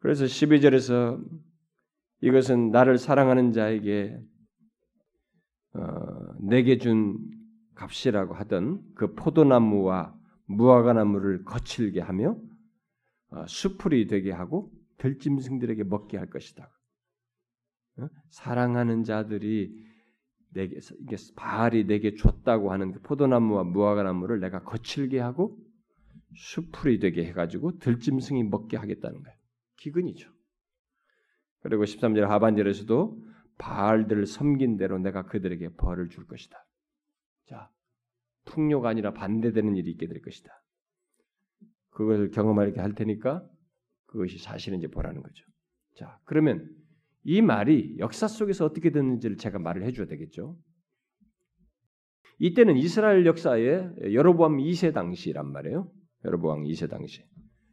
그래서 12절에서 이것은 나를 사랑하는 자에게 어, 내게 준 값이라고 하던 그 포도나무와 무화과나무를 거칠게 하며 어, 수풀이 되게 하고 들짐승들에게 먹게 할 것이다. 어? 사랑하는 자들이 내게 이게 바알이 내게 줬다고 하는 그 포도나무와 무화과나무를 내가 거칠게 하고 수풀이 되게 해가지고 들짐승이 먹게 하겠다는 거예요. 기근이죠. 그리고 13절 하반절에서도 바알들을 섬긴 대로 내가 그들에게 벌을 줄 것이다. 자, 풍요가 아니라 반대되는 일이 있게 될 것이다. 그것을 경험하게 할 테니까 그것이 사실인지 보라는 거죠. 자, 그러면 이 말이 역사 속에서 어떻게 됐는지를 제가 말을 해줘야 되겠죠. 이때는 이스라엘 역사의 여로보암 2세 당시란 말이에요. 여로보암 2세 당시.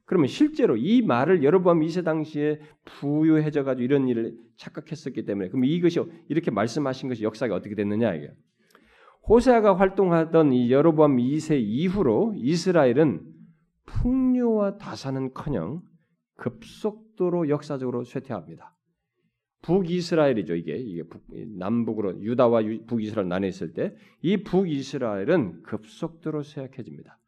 그러면 실제로 이 말을 여로보암 2세 당시에 부유해져 가지고 이런 일을 착각했었기 때문에 그럼 이것이 이렇게 말씀하신 것이 역사가 어떻게 됐느냐 이게. 호세아가 활동하던 이 여로보암 2세 이후로 이스라엘은 풍요와 다산은커녕 급속도로 역사적으로 쇠퇴합니다. 북이스라엘이죠 이게 이게 북, 남북으로 유다와 북이스라엘 나뉘어 있을 때 이 북이스라엘은 급속도로 쇠약해집니다.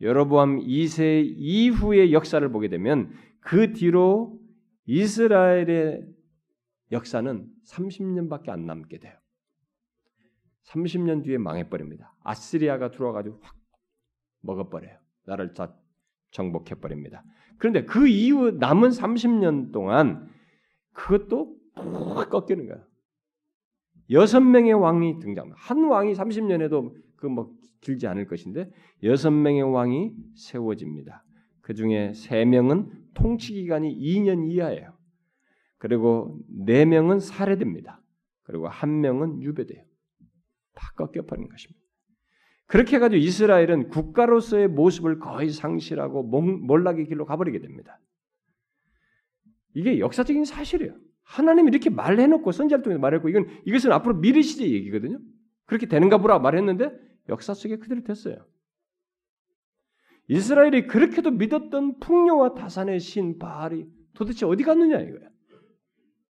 여로보암 2세 이후의 역사를 보게 되면 그 뒤로 이스라엘의 역사는 30년밖에 안 남게 돼요. 30년 뒤에 망해버립니다. 아시리아가 들어와가지고 확 먹어버려요. 나를 다 정복해버립니다. 그런데 그 이후 남은 30년 동안 그것도 푹 꺾이는 거야. 여섯 명의 왕이 등장합니다. 한 왕이 30년에도 그 뭐 길지 않을 것인데 여섯 명의 왕이 세워집니다. 그 중에 세 명은 통치 기간이 2년 이하예요. 그리고 네 명은 살해됩니다. 그리고 한 명은 유배돼요. 다 꺾여버린 것입니다. 그렇게 해가지고 이스라엘은 국가로서의 모습을 거의 상실하고 몰락의 길로 가버리게 됩니다. 이게 역사적인 사실이에요. 하나님이 이렇게 말해놓고 선지자를 통해서 말했고 이건 이것은 앞으로 미래 시대 얘기거든요. 그렇게 되는가 보라 말했는데 역사 속에 그대로 됐어요. 이스라엘이 그렇게도 믿었던 풍요와 다산의 신 바알이 도대체 어디 갔느냐 이거야.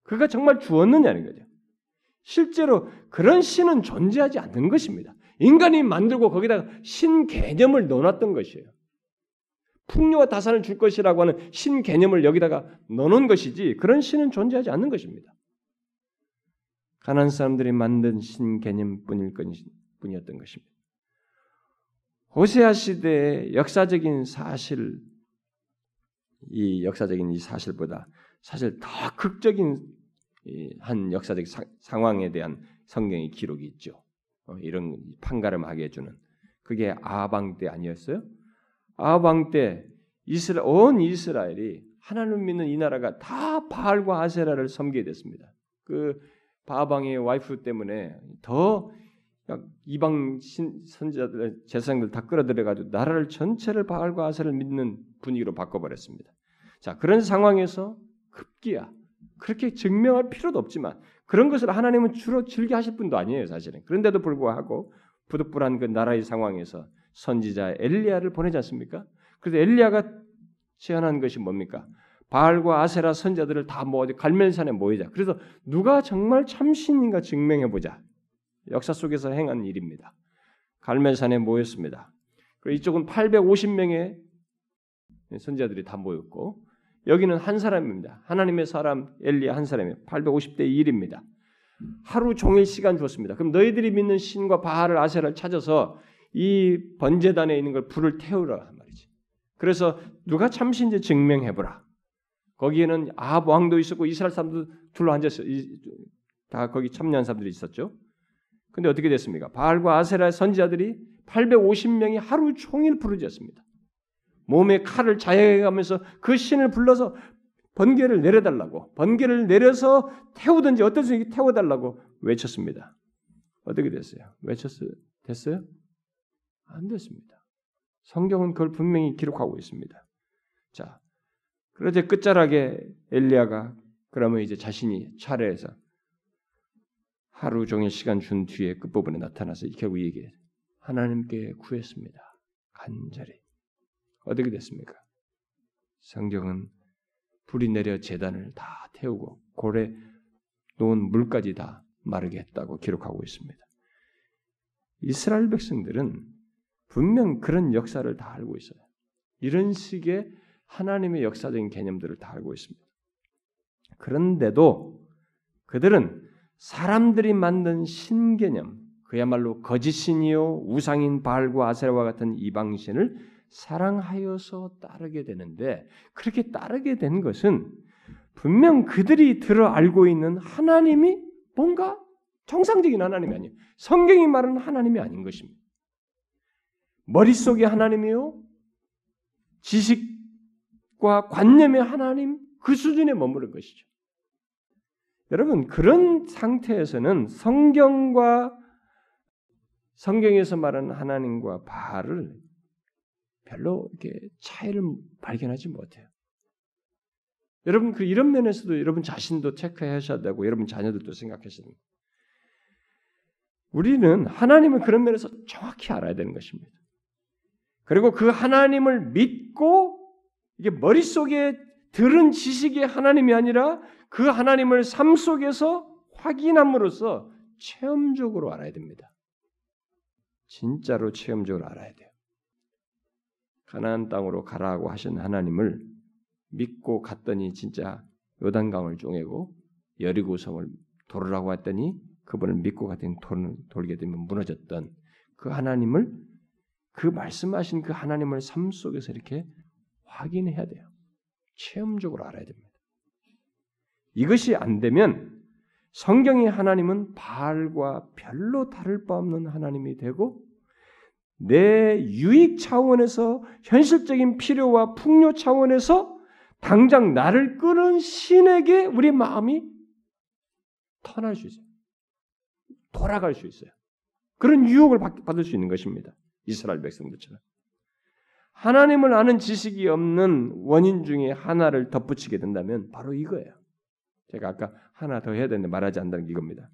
그가 정말 주었느냐는 거죠. 실제로 그런 신은 존재하지 않는 것입니다. 인간이 만들고 거기다가 신 개념을 넣어놨던 것이에요. 풍요와 다산을 줄 것이라고 하는 신 개념을 여기다가 넣어놓은 것이지 그런 신은 존재하지 않는 것입니다. 가난 사람들이 만든 신 개념뿐일 뿐이었던 것입니다. 호세아 시대의 역사적인 사실, 이 역사적인 이 사실보다 사실 더 극적인 한 역사적 상황에 대한 성경의 기록이 있죠. 어, 이런 판가름하게 해주는 그게 아방 때 아니었어요? 아방 때 이스라 온 이스라엘이 하나님을 믿는 이 나라가 다 바알과 아세라를 섬기게 됐습니다. 그 바방의 와이프 때문에 더 이방 신, 선지자들 제사장들 다 끌어들여 가지고 나라를 전체를 바알과 아세를 믿는 분위기로 바꿔버렸습니다. 자 그런 상황에서 급기야 그렇게 증명할 필요도 없지만 그런 것을 하나님은 주로 즐겨 하실 분도 아니에요 사실은 그런데도 불구하고 부득불한 그 나라의 상황에서 선지자 엘리야를 보내지 않습니까? 그래서 엘리야가 제안한 것이 뭡니까? 바알과 아세라 선자들을 다 모아 갈멜산에 모이자. 그래서 누가 정말 참신인가 증명해 보자. 역사 속에서 행한 일입니다. 갈멜산에 모였습니다. 그리고 이쪽은 850명의 선자들이 다 모였고 여기는 한 사람입니다. 하나님의 사람 엘리야 한 사람이 850대 1입니다. 하루 종일 시간 줬습니다. 그럼 너희들이 믿는 신과 바알을 아세라를 찾아서 이 번제단에 있는 걸 불을 태우라 말이지. 그래서 누가 참신지 증명해보라. 거기에는 아합 왕도 있었고 이스라엘 사람도 둘러 앉았어요. 다 거기 참여한 사람들이 있었죠. 근데 어떻게 됐습니까? 바알과 아세라의 선지자들이 850명이 하루 종일 부르짖었습니다. 몸에 칼을 자해가면서 그 신을 불러서 번개를 내려달라고 번개를 내려서 태우든지 어떤 수익 태워달라고 외쳤습니다. 어떻게 됐어요? 외쳤어요? 됐어요? 안 됐습니다. 성경은 그걸 분명히 기록하고 있습니다. 자, 그러자 끝자락에 엘리야가 그러면 이제 자신이 차례에서 하루 종일 시간 준 뒤에 끝부분에 나타나서 결국 얘기해 하나님께 구했습니다. 간절히 어떻게 됐습니까? 성경은 불이 내려 재단을 다 태우고 고래 놓은 물까지 다 마르게 했다고 기록하고 있습니다. 이스라엘 백성들은 분명 그런 역사를 다 알고 있어요. 이런 식의 하나님의 역사적인 개념들을 다 알고 있습니다. 그런데도 그들은 사람들이 만든 신개념, 그야말로 거짓신이요 우상인 바알과 아세라와 같은 이방신을 사랑하여서 따르게 되는데 그렇게 따르게 된 것은 분명 그들이 들어 알고 있는 하나님이 뭔가 정상적인 하나님이 아니에요. 성경이 말하는 하나님이 아닌 것입니다. 머릿속에 하나님이요. 지식과 관념의 하나님 그 수준에 머무른 것이죠. 여러분 그런 상태에서는 성경과 성경에서 말하는 하나님과 바알을 별로 이렇게 차이를 발견하지 못해요. 여러분 그 이런 면에서도 여러분 자신도 체크하셔야 되고 여러분 자녀들도 됩니다. 우리는 하나님을 그런 면에서 정확히 알아야 되는 것입니다. 그리고 그 하나님을 믿고 이게 머릿속에 들은 지식이 하나님이 아니라 그 하나님을 삶 속에서 확인함으로써 체험적으로 알아야 됩니다. 진짜로 체험적으로 알아야 돼요. 가나안 땅으로 가라고 하신 하나님을 믿고 갔더니 진짜 요단강을 쪼개고 여리고성을 돌으라고 했더니 그분을 믿고 갔더니 돌, 돌게 되면 무너졌던 그 하나님을 그 말씀하신 그 하나님을 삶 속에서 이렇게 확인해야 돼요. 체험적으로 알아야 됩니다. 이것이 안 되면 성경의 하나님은 바알과 별로 다를 바 없는 하나님이 되고 내 유익 차원에서 현실적인 필요와 풍요 차원에서 당장 나를 끄는 신에게 우리 마음이 터날 수 있어요. 돌아갈 수 있어요. 그런 유혹을 받을 수 있는 것입니다. 이스라엘 백성들처럼. 하나님을 아는 지식이 없는 원인 중에 하나를 덧붙이게 된다면 바로 이거예요. 제가 아까 하나 더 해야 되는데 말하지 않는다는 이겁니다.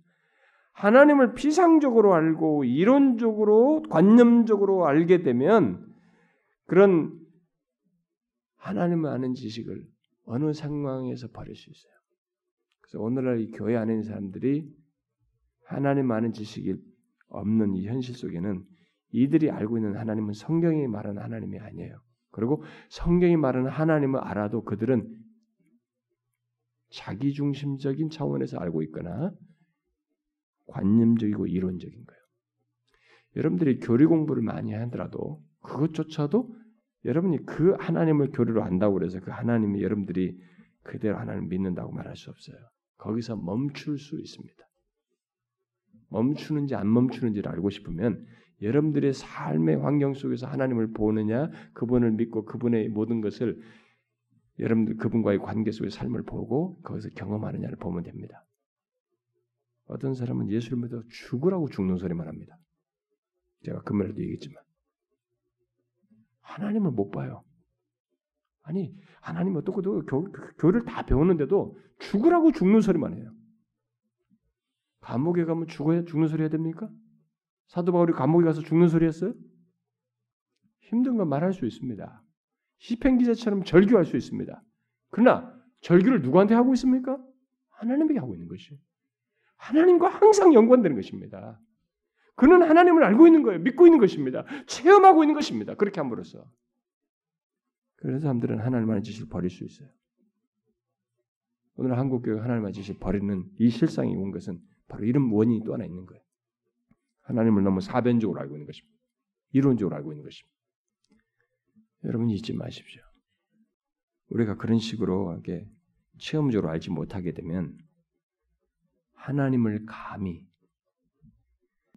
하나님을 피상적으로 알고 이론적으로 관념적으로 알게 되면 그런 하나님을 아는 지식을 어느 상황에서 버릴 수 있어요. 그래서 오늘날 이 교회 안에 있는 사람들이 하나님 아는 지식이 없는 이 현실 속에는 이들이 알고 있는 하나님은 성경이 말하는 하나님이 아니에요. 그리고 성경이 말하는 하나님을 알아도 그들은 자기중심적인 차원에서 알고 있거나 관념적이고 이론적인 거예요. 여러분들이 교리 공부를 많이 하더라도 그것조차도 여러분이 그 하나님을 교리로 안다고 해서 그 하나님이 여러분들이 그대로 하나님 믿는다고 말할 수 없어요. 거기서 멈출 수 있습니다. 멈추는지 안 멈추는지를 알고 싶으면 여러분들의 삶의 환경 속에서 하나님을 보느냐, 그분을 믿고 그분의 모든 것을 여러분들 그분과의 관계 속의 삶을 보고 거기서 경험하느냐를 보면 됩니다. 어떤 사람은 예수를 믿어 죽으라고 죽는 소리만 합니다. 제가 금요일에도 얘기했지만 하나님을 못 봐요. 아니 하나님 어떻고 교, 교를 다 배웠는데도 죽으라고 죽는 소리만 해요. 감옥에 가면 죽어야 죽는 소리 해야 됩니까? 사도 바울이 감옥에 가서 죽는 소리 했어요? 힘든 건 말할 수 있습니다. 시편 기자처럼 절규할 수 있습니다. 그러나 절규를 누구한테 하고 있습니까? 하나님에게 하고 있는 것이. 하나님과 항상 연관되는 것입니다. 그는 하나님을 알고 있는 거예요. 믿고 있는 것입니다. 체험하고 있는 것입니다. 그렇게 함으로써. 그래서 사람들은 하나님만의 지식을 버릴 수 있어요. 오늘 한국교회 하나님만의 지식을 버리는 이 실상이 온 것은 바로 이런 원인이 또 하나 있는 거예요. 하나님을 너무 사변적으로 알고 있는 것입니다. 이론적으로 알고 있는 것입니다. 여러분 잊지 마십시오. 우리가 그런 식으로 이렇게 체험적으로 알지 못하게 되면 하나님을 감히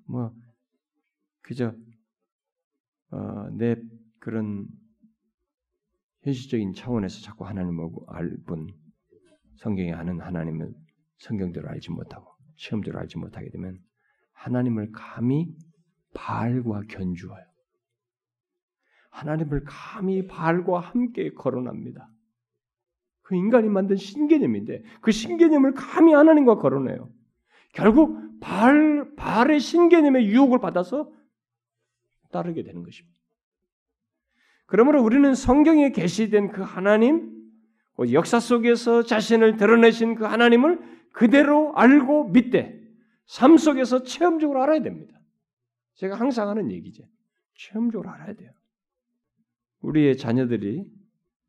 뭐 그저 어, 내 그런 현실적인 차원에서 자꾸 하나님을 알분 성경에 아는 하나님을 성경대로 알지 못하고 체험대로 알지 못하게 되면 하나님을 감히 바알과 견주어요. 하나님을 감히 바알과 함께 거론합니다. 그 인간이 만든 신개념인데 그 신개념을 감히 하나님과 거론해요. 결국 바알, 바알의 신개념의 유혹을 받아서 따르게 되는 것입니다. 그러므로 우리는 성경에 계시된 그 하나님, 그 역사 속에서 자신을 드러내신 그 하나님을 그대로 알고 믿되 삶 속에서 체험적으로 알아야 됩니다. 제가 항상 하는 얘기죠. 체험적으로 알아야 돼요. 우리의 자녀들이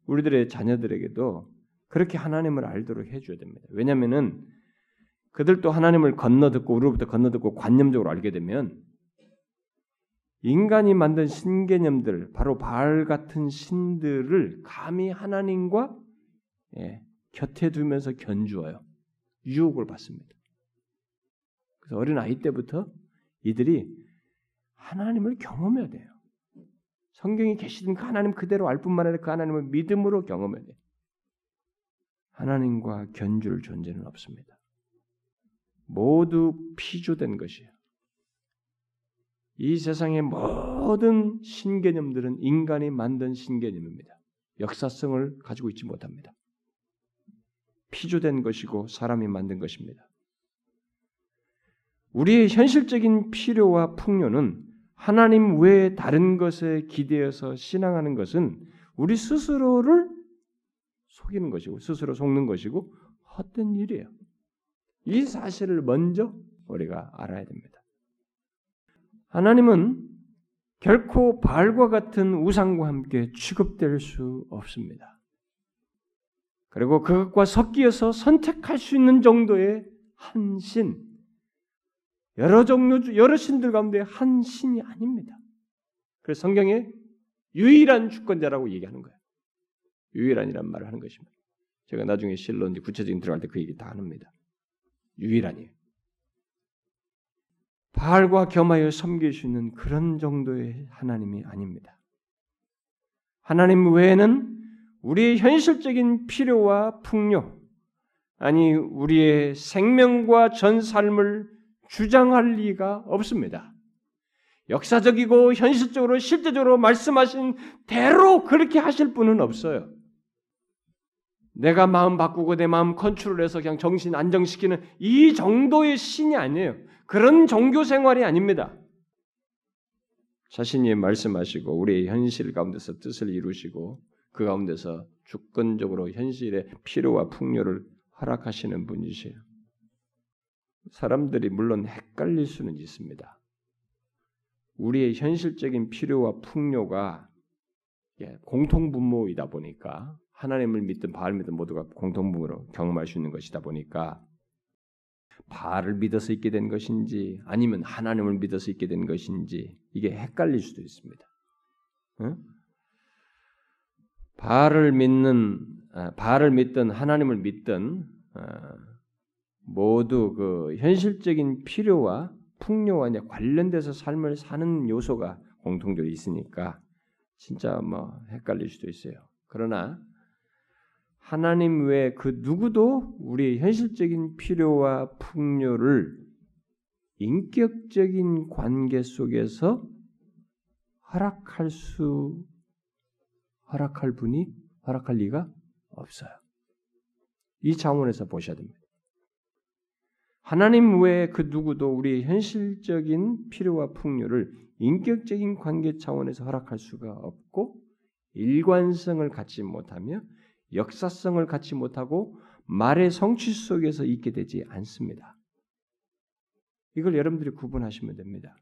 우리들의 자녀들에게도 그렇게 하나님을 알도록 해줘야 됩니다. 왜냐하면은 그들도 하나님을 건너듣고 우리로부터 건너듣고 관념적으로 알게 되면 인간이 만든 신개념들, 바로 바알 같은 신들을 감히 하나님과 예, 곁에 두면서 견주어요. 유혹을 받습니다. 그래서 어린 아이 때부터 이들이 하나님을 경험해야 돼요. 성경이 계시든 그 하나님 그대로 알 뿐만 아니라 그 하나님을 믿음으로 경험해야 돼요. 하나님과 견줄 존재는 없습니다. 모두 피조된 것이에요. 이 세상의 모든 신개념들은 인간이 만든 신개념입니다. 역사성을 가지고 있지 못합니다. 피조된 것이고 사람이 만든 것입니다. 우리의 현실적인 필요와 풍요는 하나님 외에 다른 것에 기대어서 신앙하는 것은 우리 스스로를 속이는 것이고 스스로 속는 것이고 헛된 일이에요. 이 사실을 먼저 우리가 알아야 됩니다. 하나님은 결코 발과 같은 우상과 함께 취급될 수 없습니다. 그리고 그것과 섞여서 선택할 수 있는 정도의 한 신, 여러 종류, 여러 신들 가운데 한 신이 아닙니다. 그래서 성경에 유일한 주권자라고 얘기하는 거예요. 유일한이란 말을 하는 것입니다. 제가 나중에 실론 구체적인 들어갈 때 그 얘기 다 합니다. 유일한이에요. 바알과 겸하여 섬길 수 있는 그런 정도의 하나님이 아닙니다. 하나님 외에는 우리의 현실적인 필요와 풍요, 아니 우리의 생명과 전 삶을 주장할 리가 없습니다. 역사적이고 현실적으로 실제적으로 말씀하신 대로 그렇게 하실 분은 없어요. 내가 마음 바꾸고 내 마음 컨트롤해서 그냥 정신 안정시키는 이 정도의 신이 아니에요. 그런 종교 생활이 아닙니다. 자신이 말씀하시고 우리의 현실 가운데서 뜻을 이루시고 그 가운데서 주권적으로 현실의 필요와 풍요를 허락하시는 분이세요. 사람들이 물론 헷갈릴 수는 있습니다. 우리의 현실적인 필요와 풍요가 공통분모이다 보니까 하나님을 믿든 바알 믿든 모두가 공통분모로 경험할 수 있는 것이다 보니까 바알을 믿어서 있게 된 것인지 아니면 하나님을 믿어서 있게 된 것인지 이게 헷갈릴 수도 있습니다. 응? 바알을 믿는 아, 바알을 믿든 하나님을 믿든 아, 모두 그 현실적인 필요와 풍요와 이제 관련돼서 삶을 사는 요소가 공통적으로 있으니까 진짜 뭐 헷갈릴 수도 있어요. 그러나 하나님 외에 그 누구도 우리의 현실적인 필요와 풍요를 인격적인 관계 속에서 허락할 수 허락할 분이 허락할 리가 없어요. 이 차원에서 보셔야 됩니다. 하나님 외에 그 누구도 우리의 현실적인 필요와 풍요를 인격적인 관계 차원에서 허락할 수가 없고 일관성을 갖지 못하며 역사성을 갖지 못하고 말의 성취 속에서 있게 되지 않습니다. 이걸 여러분들이 구분하시면 됩니다.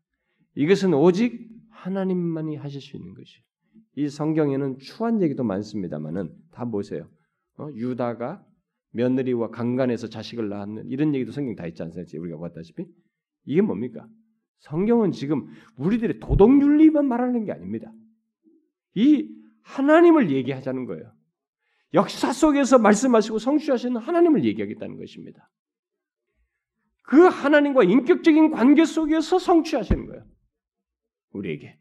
이것은 오직 하나님만이 하실 수 있는 것이에요. 이 성경에는 추한 얘기도 많습니다만은 다 보세요. 어? 유다가 며느리와 강간해서 자식을 낳았는 이런 얘기도 성경 다 있지 않습니까? 우리가 봤다시피 이게 뭡니까? 성경은 지금 우리들의 도덕 윤리만 말하는 게 아닙니다. 이 하나님을 얘기하자는 거예요. 역사 속에서 말씀하시고 성취하시는 하나님을 얘기하겠다는 것입니다. 그 하나님과 인격적인 관계 속에서 성취하시는 거예요. 우리에게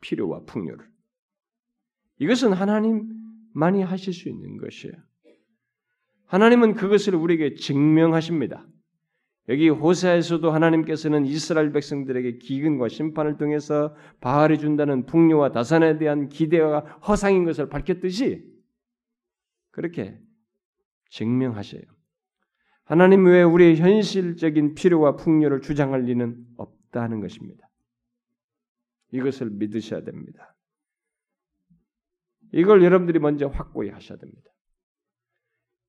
필요와 풍요를. 이것은 하나님만이 하실 수 있는 것이에요. 하나님은 그것을 우리에게 증명하십니다. 여기 호세에서도 하나님께서는 이스라엘 백성들에게 기근과 심판을 통해서 바알이 준다는 풍요와 다산에 대한 기대와 허상인 것을 밝혔듯이 그렇게 증명하셔요. 하나님 외에 우리의 현실적인 필요와 풍요를 주장할 리는 없다는 것입니다. 이것을 믿으셔야 됩니다. 이걸 여러분들이 먼저 확고히 하셔야 됩니다.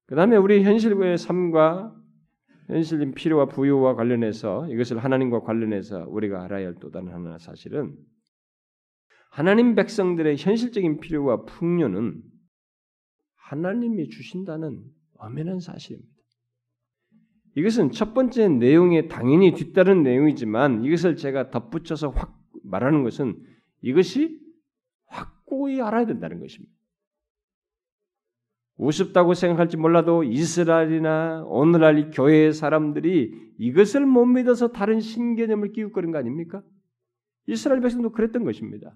그 다음에 우리 현실의 삶과 현실인 필요와 부유와 관련해서 이것을 하나님과 관련해서 우리가 알아야 할 또 다른 하나 사실은 하나님 백성들의 현실적인 필요와 풍요는 하나님이 주신다는 엄연한 사실입니다. 이것은 첫 번째 내용에 당연히 뒤따른 내용이지만 이것을 제가 덧붙여서 확 말하는 것은 이것이 확고히 알아야 된다는 것입니다. 우습다고 생각할지 몰라도 이스라엘이나 오늘날 교회의 사람들이 이것을 못 믿어서 다른 신개념을 끼우거린 거 아닙니까? 이스라엘 백성도 그랬던 것입니다.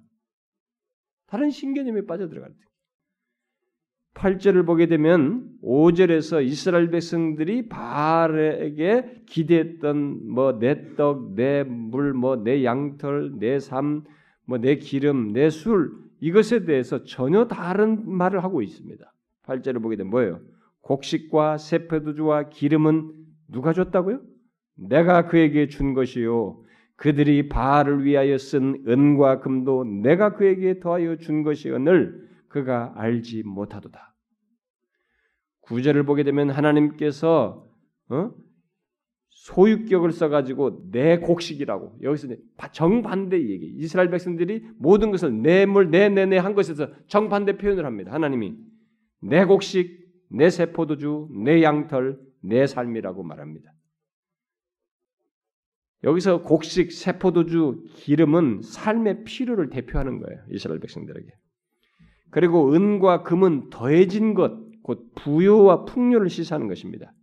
다른 신개념에 빠져들어갈 때. 8절을 보게 되면 5절에서 이스라엘 백성들이 바알에게 기대했던 뭐 내 떡, 내 물, 뭐 내 양털, 내 삶, 뭐 내 기름, 내 술 이것에 대해서 전혀 다른 말을 하고 있습니다. 8절을 보게 되면 뭐예요? 곡식과 세페도주와 기름은 누가 줬다고요? 내가 그에게 준 것이요. 그들이 바알을 위하여 쓴 은과 금도 내가 그에게 더하여 준 것이언을 그가 알지 못하도다. 구절을 보게 되면 하나님께서 어? 소유격을 써가지고 내 곡식이라고 여기서 정반대 얘기. 이스라엘 백성들이 모든 것을 내물 내내내 한 것에서 정반대 표현을 합니다. 하나님이 내 곡식, 내 세포도주, 내 양털, 내 삶이라고 말합니다. 여기서 곡식, 세포도주, 기름은 삶의 필요를 대표하는 거예요. 이스라엘 백성들에게. 그리고 은과 금은 더해진 것, 곧 부요와 풍요를 시사하는 것입니다.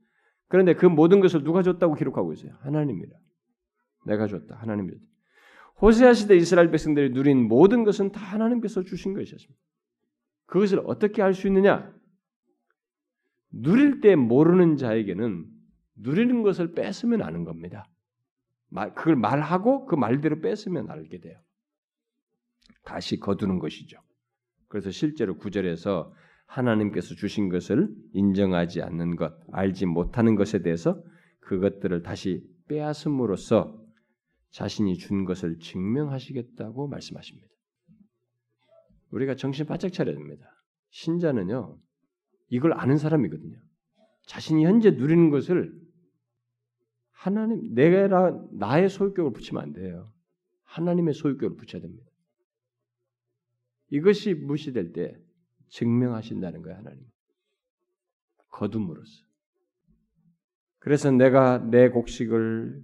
그런데 그 모든 것을 누가 줬다고 기록하고 있어요? 하나님이라. 내가 줬다. 하나님이 줬다. 호세아 시대 이스라엘 백성들이 누린 모든 것은 다 하나님께서 주신 것이었습니다. 그것을 어떻게 알 수 있느냐? 누릴 때 모르는 자에게는 누리는 것을 뺏으면 아는 겁니다. 그걸 말하고 그 말대로 뺏으면 알게 돼요. 다시 거두는 것이죠. 그래서 실제로 구절에서 하나님께서 주신 것을 인정하지 않는 것, 알지 못하는 것에 대해서 그것들을 다시 빼앗음으로써 자신이 준 것을 증명하시겠다고 말씀하십니다. 우리가 정신 바짝 차려야 됩니다. 신자는요, 이걸 아는 사람이거든요. 자신이 현재 누리는 것을 하나님, 내가 나의 소유격을 붙이면 안 돼요. 하나님의 소유격을 붙여야 됩니다. 이것이 무시될 때 증명하신다는 거예요, 하나님. 거둠으로써. 그래서 내가 내 곡식을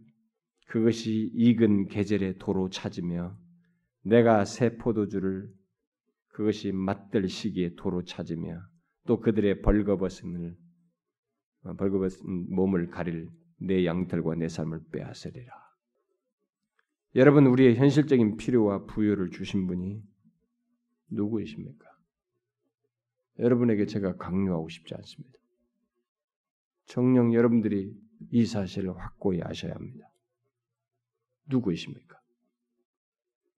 그것이 익은 계절의 도로 찾으며 내가 새 포도주를 그것이 맛들 시기에 도로 찾으며 또 그들의 벌거벗음을 어, 벌거벗은 몸을 가릴 내 양털과 내 삶을 빼앗으리라. 여러분 우리의 현실적인 필요와 부여를 주신 분이 누구이십니까? 여러분에게 제가 강요하고 싶지 않습니다. 정령 여러분들이 이 사실을 확고히 아셔야 합니다. 누구이십니까?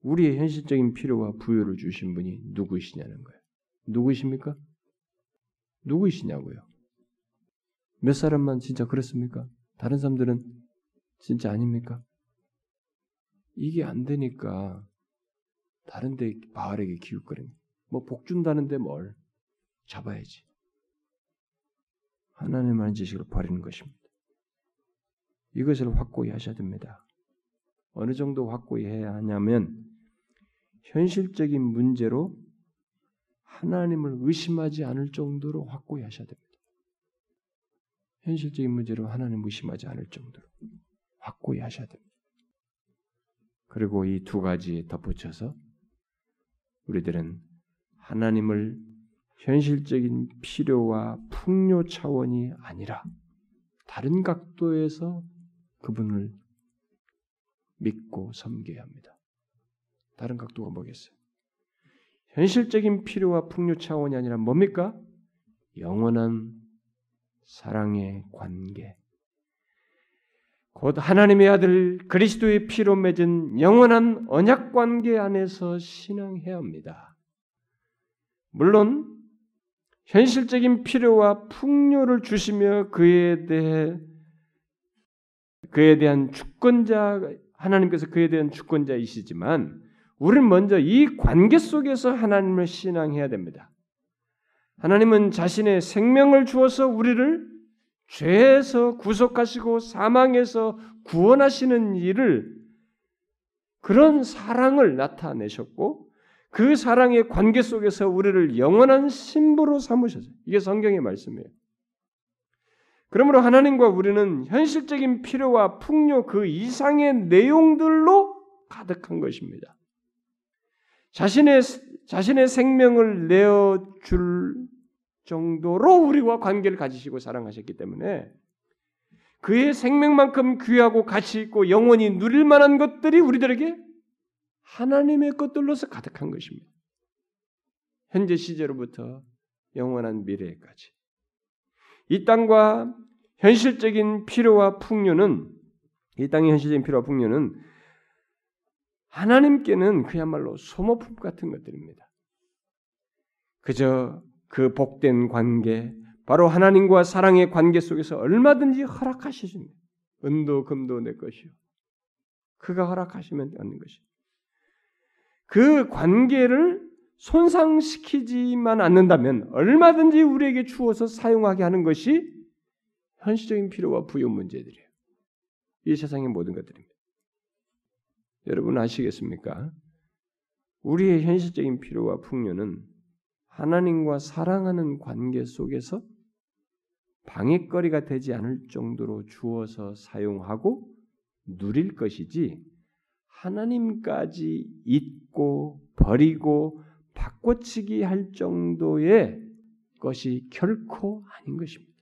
우리의 현실적인 필요와 부여를 주신 분이 누구이시냐는 거예요. 누구이십니까? 누구이시냐고요. 몇 사람만 진짜 그렇습니까? 다른 사람들은 진짜 아닙니까? 이게 안 되니까 다른 데 바알에게 기웃거리는 뭐 복 준다는데 뭘 잡아야지. 하나님의 지식을 버리는 것입니다. 이것을 확고히 하셔야 됩니다. 어느 정도 확고히 해야 하냐면 현실적인 문제로 하나님을 의심하지 않을 정도로 확고히 하셔야 됩니다. 현실적인 문제로 하나님을 의심하지 않을 정도로 확고히 하셔야 됩니다. 그리고 이 두 가지에 덧붙여서 우리들은 하나님을 현실적인 필요와 풍요 차원이 아니라 다른 각도에서 그분을 믿고 섬겨야 합니다. 다른 각도가 뭐겠어요? 현실적인 필요와 풍요 차원이 아니라 뭡니까? 영원한 사랑의 관계. 곧 하나님의 아들 그리스도의 피로 맺은 영원한 언약 관계 안에서 신앙해야 합니다. 물론 현실적인 필요와 풍요를 주시며 그에 대해 그에 대한 주권자 하나님께서 그에 대한 주권자이시지만 우리는 먼저 이 관계 속에서 하나님을 신앙해야 됩니다. 하나님은 자신의 생명을 주어서 우리를 죄에서 구속하시고 사망에서 구원하시는 일을 그런 사랑을 나타내셨고 그 사랑의 관계 속에서 우리를 영원한 신부로 삼으셨어요. 이게 성경의 말씀이에요. 그러므로 하나님과 우리는 현실적인 필요와 풍요 그 이상의 내용들로 가득한 것입니다. 자신의 자신의 생명을 내어 줄 정도로 우리와 관계를 가지시고 사랑하셨기 때문에 그의 생명만큼 귀하고 가치 있고 영원히 누릴 만한 것들이 우리들에게 하나님의 것들로서 가득한 것입니다. 현재 시제로부터 영원한 미래까지. 이 땅과 현실적인 필요와 풍요는 이 땅의 현실적인 필요와 풍요는 하나님께는 그야말로 소모품 같은 것들입니다. 그저 그 복된 관계, 바로 하나님과 사랑의 관계 속에서 얼마든지 허락하시는 은도 금도 내 것이요. 그가 허락하시면 얻는 것이. 그 관계를 손상시키지만 않는다면 얼마든지 우리에게 주어서 사용하게 하는 것이 현실적인 필요와 부여 문제들이에요. 이 세상의 모든 것들입니다. 여러분 아시겠습니까? 우리의 현실적인 필요와 풍요는 하나님과 사랑하는 관계 속에서 방해거리가 되지 않을 정도로 주어서 사용하고 누릴 것이지 하나님까지 잊고 버리고 바꿔치기 할 정도의 것이 결코 아닌 것입니다.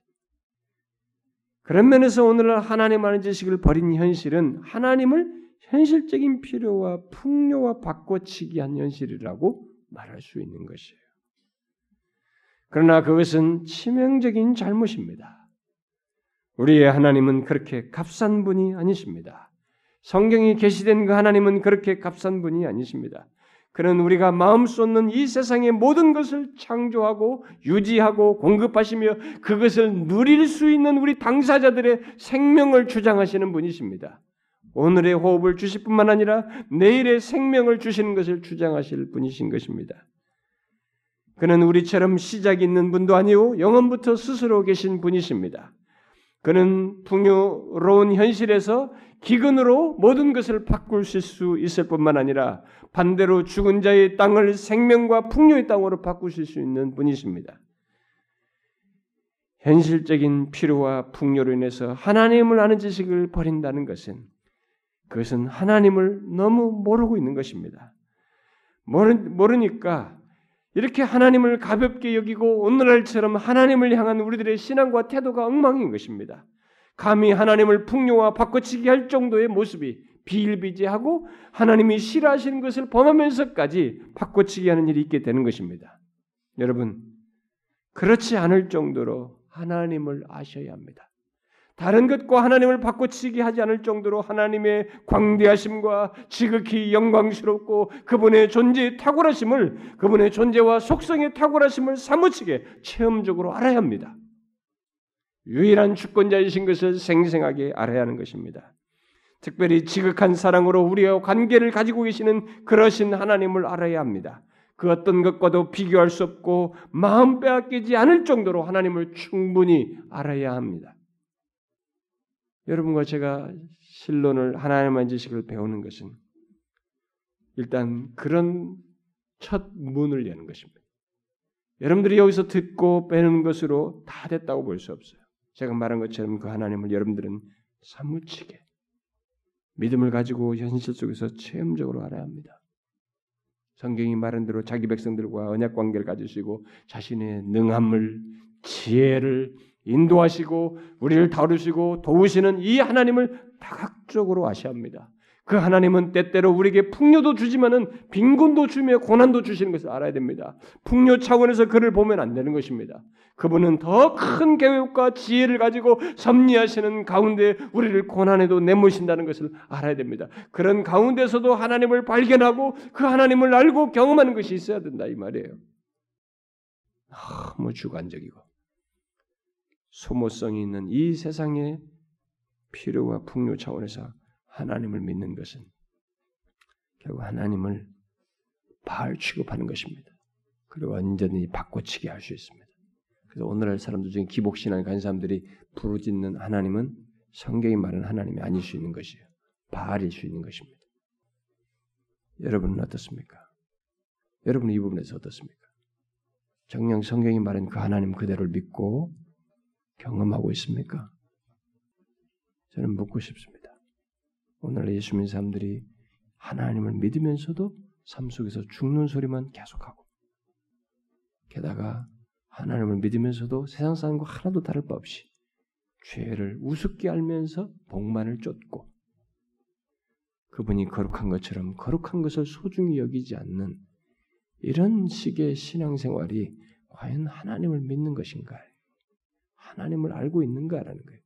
그런 면에서 오늘날 하나님 아는 지식을 버린 현실은 하나님을 현실적인 필요와 풍요와 바꿔치기 한 현실이라고 말할 수 있는 것이에요. 그러나 그것은 치명적인 잘못입니다. 우리의 하나님은 그렇게 값싼 분이 아니십니다. 성경이 계시된 그 하나님은 그렇게 값싼 분이 아니십니다. 그는 우리가 마음 쏟는 이 세상의 모든 것을 창조하고 유지하고 공급하시며 그것을 누릴 수 있는 우리 당사자들의 생명을 주장하시는 분이십니다. 오늘의 호흡을 주실 뿐만 아니라 내일의 생명을 주시는 것을 주장하실 분이신 것입니다. 그는 우리처럼 시작이 있는 분도 아니오 영원부터 스스로 계신 분이십니다. 그는 풍요로운 현실에서 기근으로 모든 것을 바꾸실 수 있을 뿐만 아니라 반대로 죽은 자의 땅을 생명과 풍요의 땅으로 바꾸실 수 있는 분이십니다. 현실적인 필요와 풍요로 인해서 하나님을 아는 지식을 버린다는 것은 그것은 하나님을 너무 모르고 있는 것입니다. 모르니까 이렇게 하나님을 가볍게 여기고 오늘날처럼 하나님을 향한 우리들의 신앙과 태도가 엉망인 것입니다. 감히 하나님을 풍요와 바꿔치기 할 정도의 모습이 비일비재하고 하나님이 싫어하시는 것을 범하면서까지 바꿔치기 하는 일이 있게 되는 것입니다. 여러분, 그렇지 않을 정도로 하나님을 아셔야 합니다. 다른 것과 하나님을 바꿔치기 하지 않을 정도로 하나님의 광대하심과 지극히 영광스럽고 그분의 존재의 탁월하심을 그분의 존재와 속성의 탁월하심을 사무치게 체험적으로 알아야 합니다. 유일한 주권자이신 것을 생생하게 알아야 하는 것입니다. 특별히 지극한 사랑으로 우리와 관계를 가지고 계시는 그러신 하나님을 알아야 합니다. 그 어떤 것과도 비교할 수 없고 마음 빼앗기지 않을 정도로 하나님을 충분히 알아야 합니다. 여러분과 제가 신론을 하나님만 지식을 배우는 것은 일단 그런 첫 문을 여는 것입니다. 여러분들이 여기서 듣고 빼는 것으로 다 됐다고 볼 수 없어요. 제가 말한 것처럼 그 하나님을 여러분들은 사무치게 믿음을 가지고 현실 속에서 체험적으로 알아야 합니다. 성경이 말한 대로 자기 백성들과 언약 관계를 가지시고 자신의 능함을 지혜를 인도하시고 우리를 다루시고 도우시는 이 하나님을 다각적으로 아셔야 합니다. 그 하나님은 때때로 우리에게 풍요도 주지만은 빈곤도 주며 고난도 주시는 것을 알아야 됩니다. 풍요 차원에서 그를 보면 안 되는 것입니다. 그분은 더 큰 계획과 지혜를 가지고 섭리하시는 가운데 우리를 고난에도 내모신다는 것을 알아야 됩니다. 그런 가운데서도 하나님을 발견하고 그 하나님을 알고 경험하는 것이 있어야 된다 이 말이에요. 너무 주관적이고 소모성이 있는 이 세상의 필요와 풍요 차원에서 하나님을 믿는 것은 결국 하나님을 바알 취급하는 것입니다. 그리고 언제든지 바꿔치기 할 수 있습니다. 그래서 오늘날 사람들 중에 기복신앙을 가진 사람들이 부르짖는 하나님은 성경이 말하는 하나님이 아닐 수 있는 것이에요. 바알일 수 있는 것입니다. 여러분은 어떻습니까? 여러분은 이 부분에서 어떻습니까? 정녕 성경이 말한 그 하나님 그대로를 믿고 경험하고 있습니까? 저는 묻고 싶습니다. 오늘 예수 믿는 사람들이 하나님을 믿으면서도 삶 속에서 죽는 소리만 계속하고 게다가 하나님을 믿으면서도 세상 사람과 하나도 다를 바 없이 죄를 우습게 알면서 복만을 쫓고 그분이 거룩한 것처럼 거룩한 것을 소중히 여기지 않는 이런 식의 신앙생활이 과연 하나님을 믿는 것인가? 하나님을 알고 있는가라는 거예요.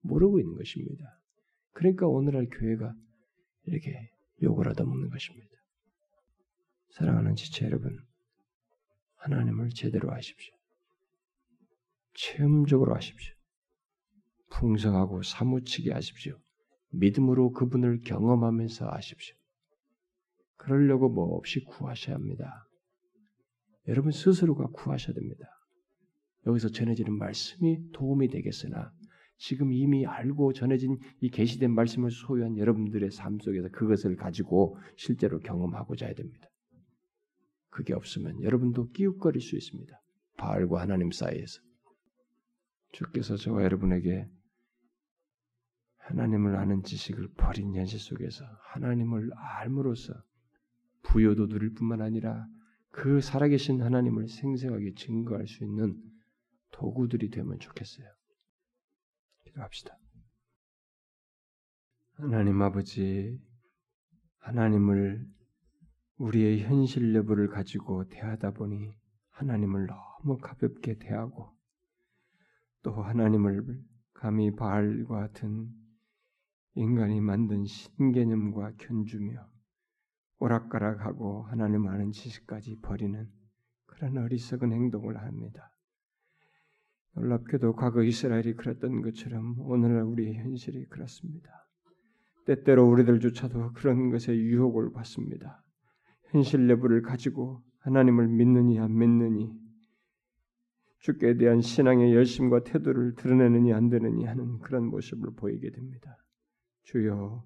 모르고 있는 것입니다. 그러니까 오늘날 교회가 이렇게 욕을 얻어먹는 것입니다. 사랑하는 지체 여러분, 하나님을 제대로 아십시오. 체험적으로 하십시오. 풍성하고 사무치게 하십시오. 믿음으로 그분을 경험하면서 아십시오. 그러려고 뭐 없이 구하셔야 합니다. 여러분 스스로가 구하셔야 됩니다. 여기서 전해지는 말씀이 도움이 되겠으나 지금 이미 알고 전해진 이 계시된 말씀을 소유한 여러분들의 삶 속에서 그것을 가지고 실제로 경험하고자 해야 됩니다. 그게 없으면 여러분도 끼웃거릴 수 있습니다. 바알과 하나님 사이에서. 주께서 저와 여러분에게 하나님을 아는 지식을 버린 현실 속에서 하나님을 알므로써 부여도 누릴 뿐만 아니라 그 살아계신 하나님을 생생하게 증거할 수 있는 도구들이 되면 좋겠어요. 기도합시다. 하나님 아버지, 하나님을 우리의 현실 여부를 가지고 대하다 보니 하나님을 너무 가볍게 대하고 또 하나님을 감히 바알과 같은 인간이 만든 신개념과 견주며 오락가락하고 하나님 아는 지식까지 버리는 그런 어리석은 행동을 합니다. 놀랍게도 과거 이스라엘이 그랬던 것처럼 오늘날 우리의 현실이 그렇습니다. 때때로 우리들조차도 그런 것에 유혹을 받습니다. 현실 여부를 가지고 하나님을 믿느니 안 믿느니 주께 대한 신앙의 열심과 태도를 드러내느니 안 되느니 하는 그런 모습을 보이게 됩니다. 주여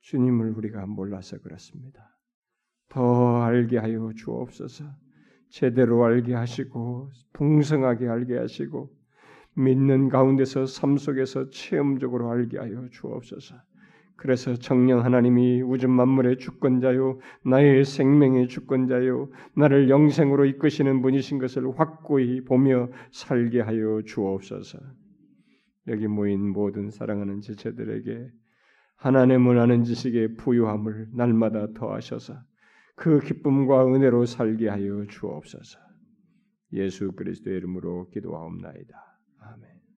주님을 우리가 몰라서 그렇습니다. 더 알게 하여 주옵소서. 제대로 알게 하시고 풍성하게 알게 하시고 믿는 가운데서 삶 속에서 체험적으로 알게 하여 주옵소서. 그래서 정령 하나님이 우주 만물의 주권자요 나의 생명의 주권자요 나를 영생으로 이끄시는 분이신 것을 확고히 보며 살게 하여 주옵소서. 여기 모인 모든 사랑하는 지체들에게 하나님을 아는 지식의 부유함을 날마다 더하셔서 그 기쁨과 은혜로 살게 하여 주옵소서. 예수 그리스도의 이름으로 기도하옵나이다. 아멘.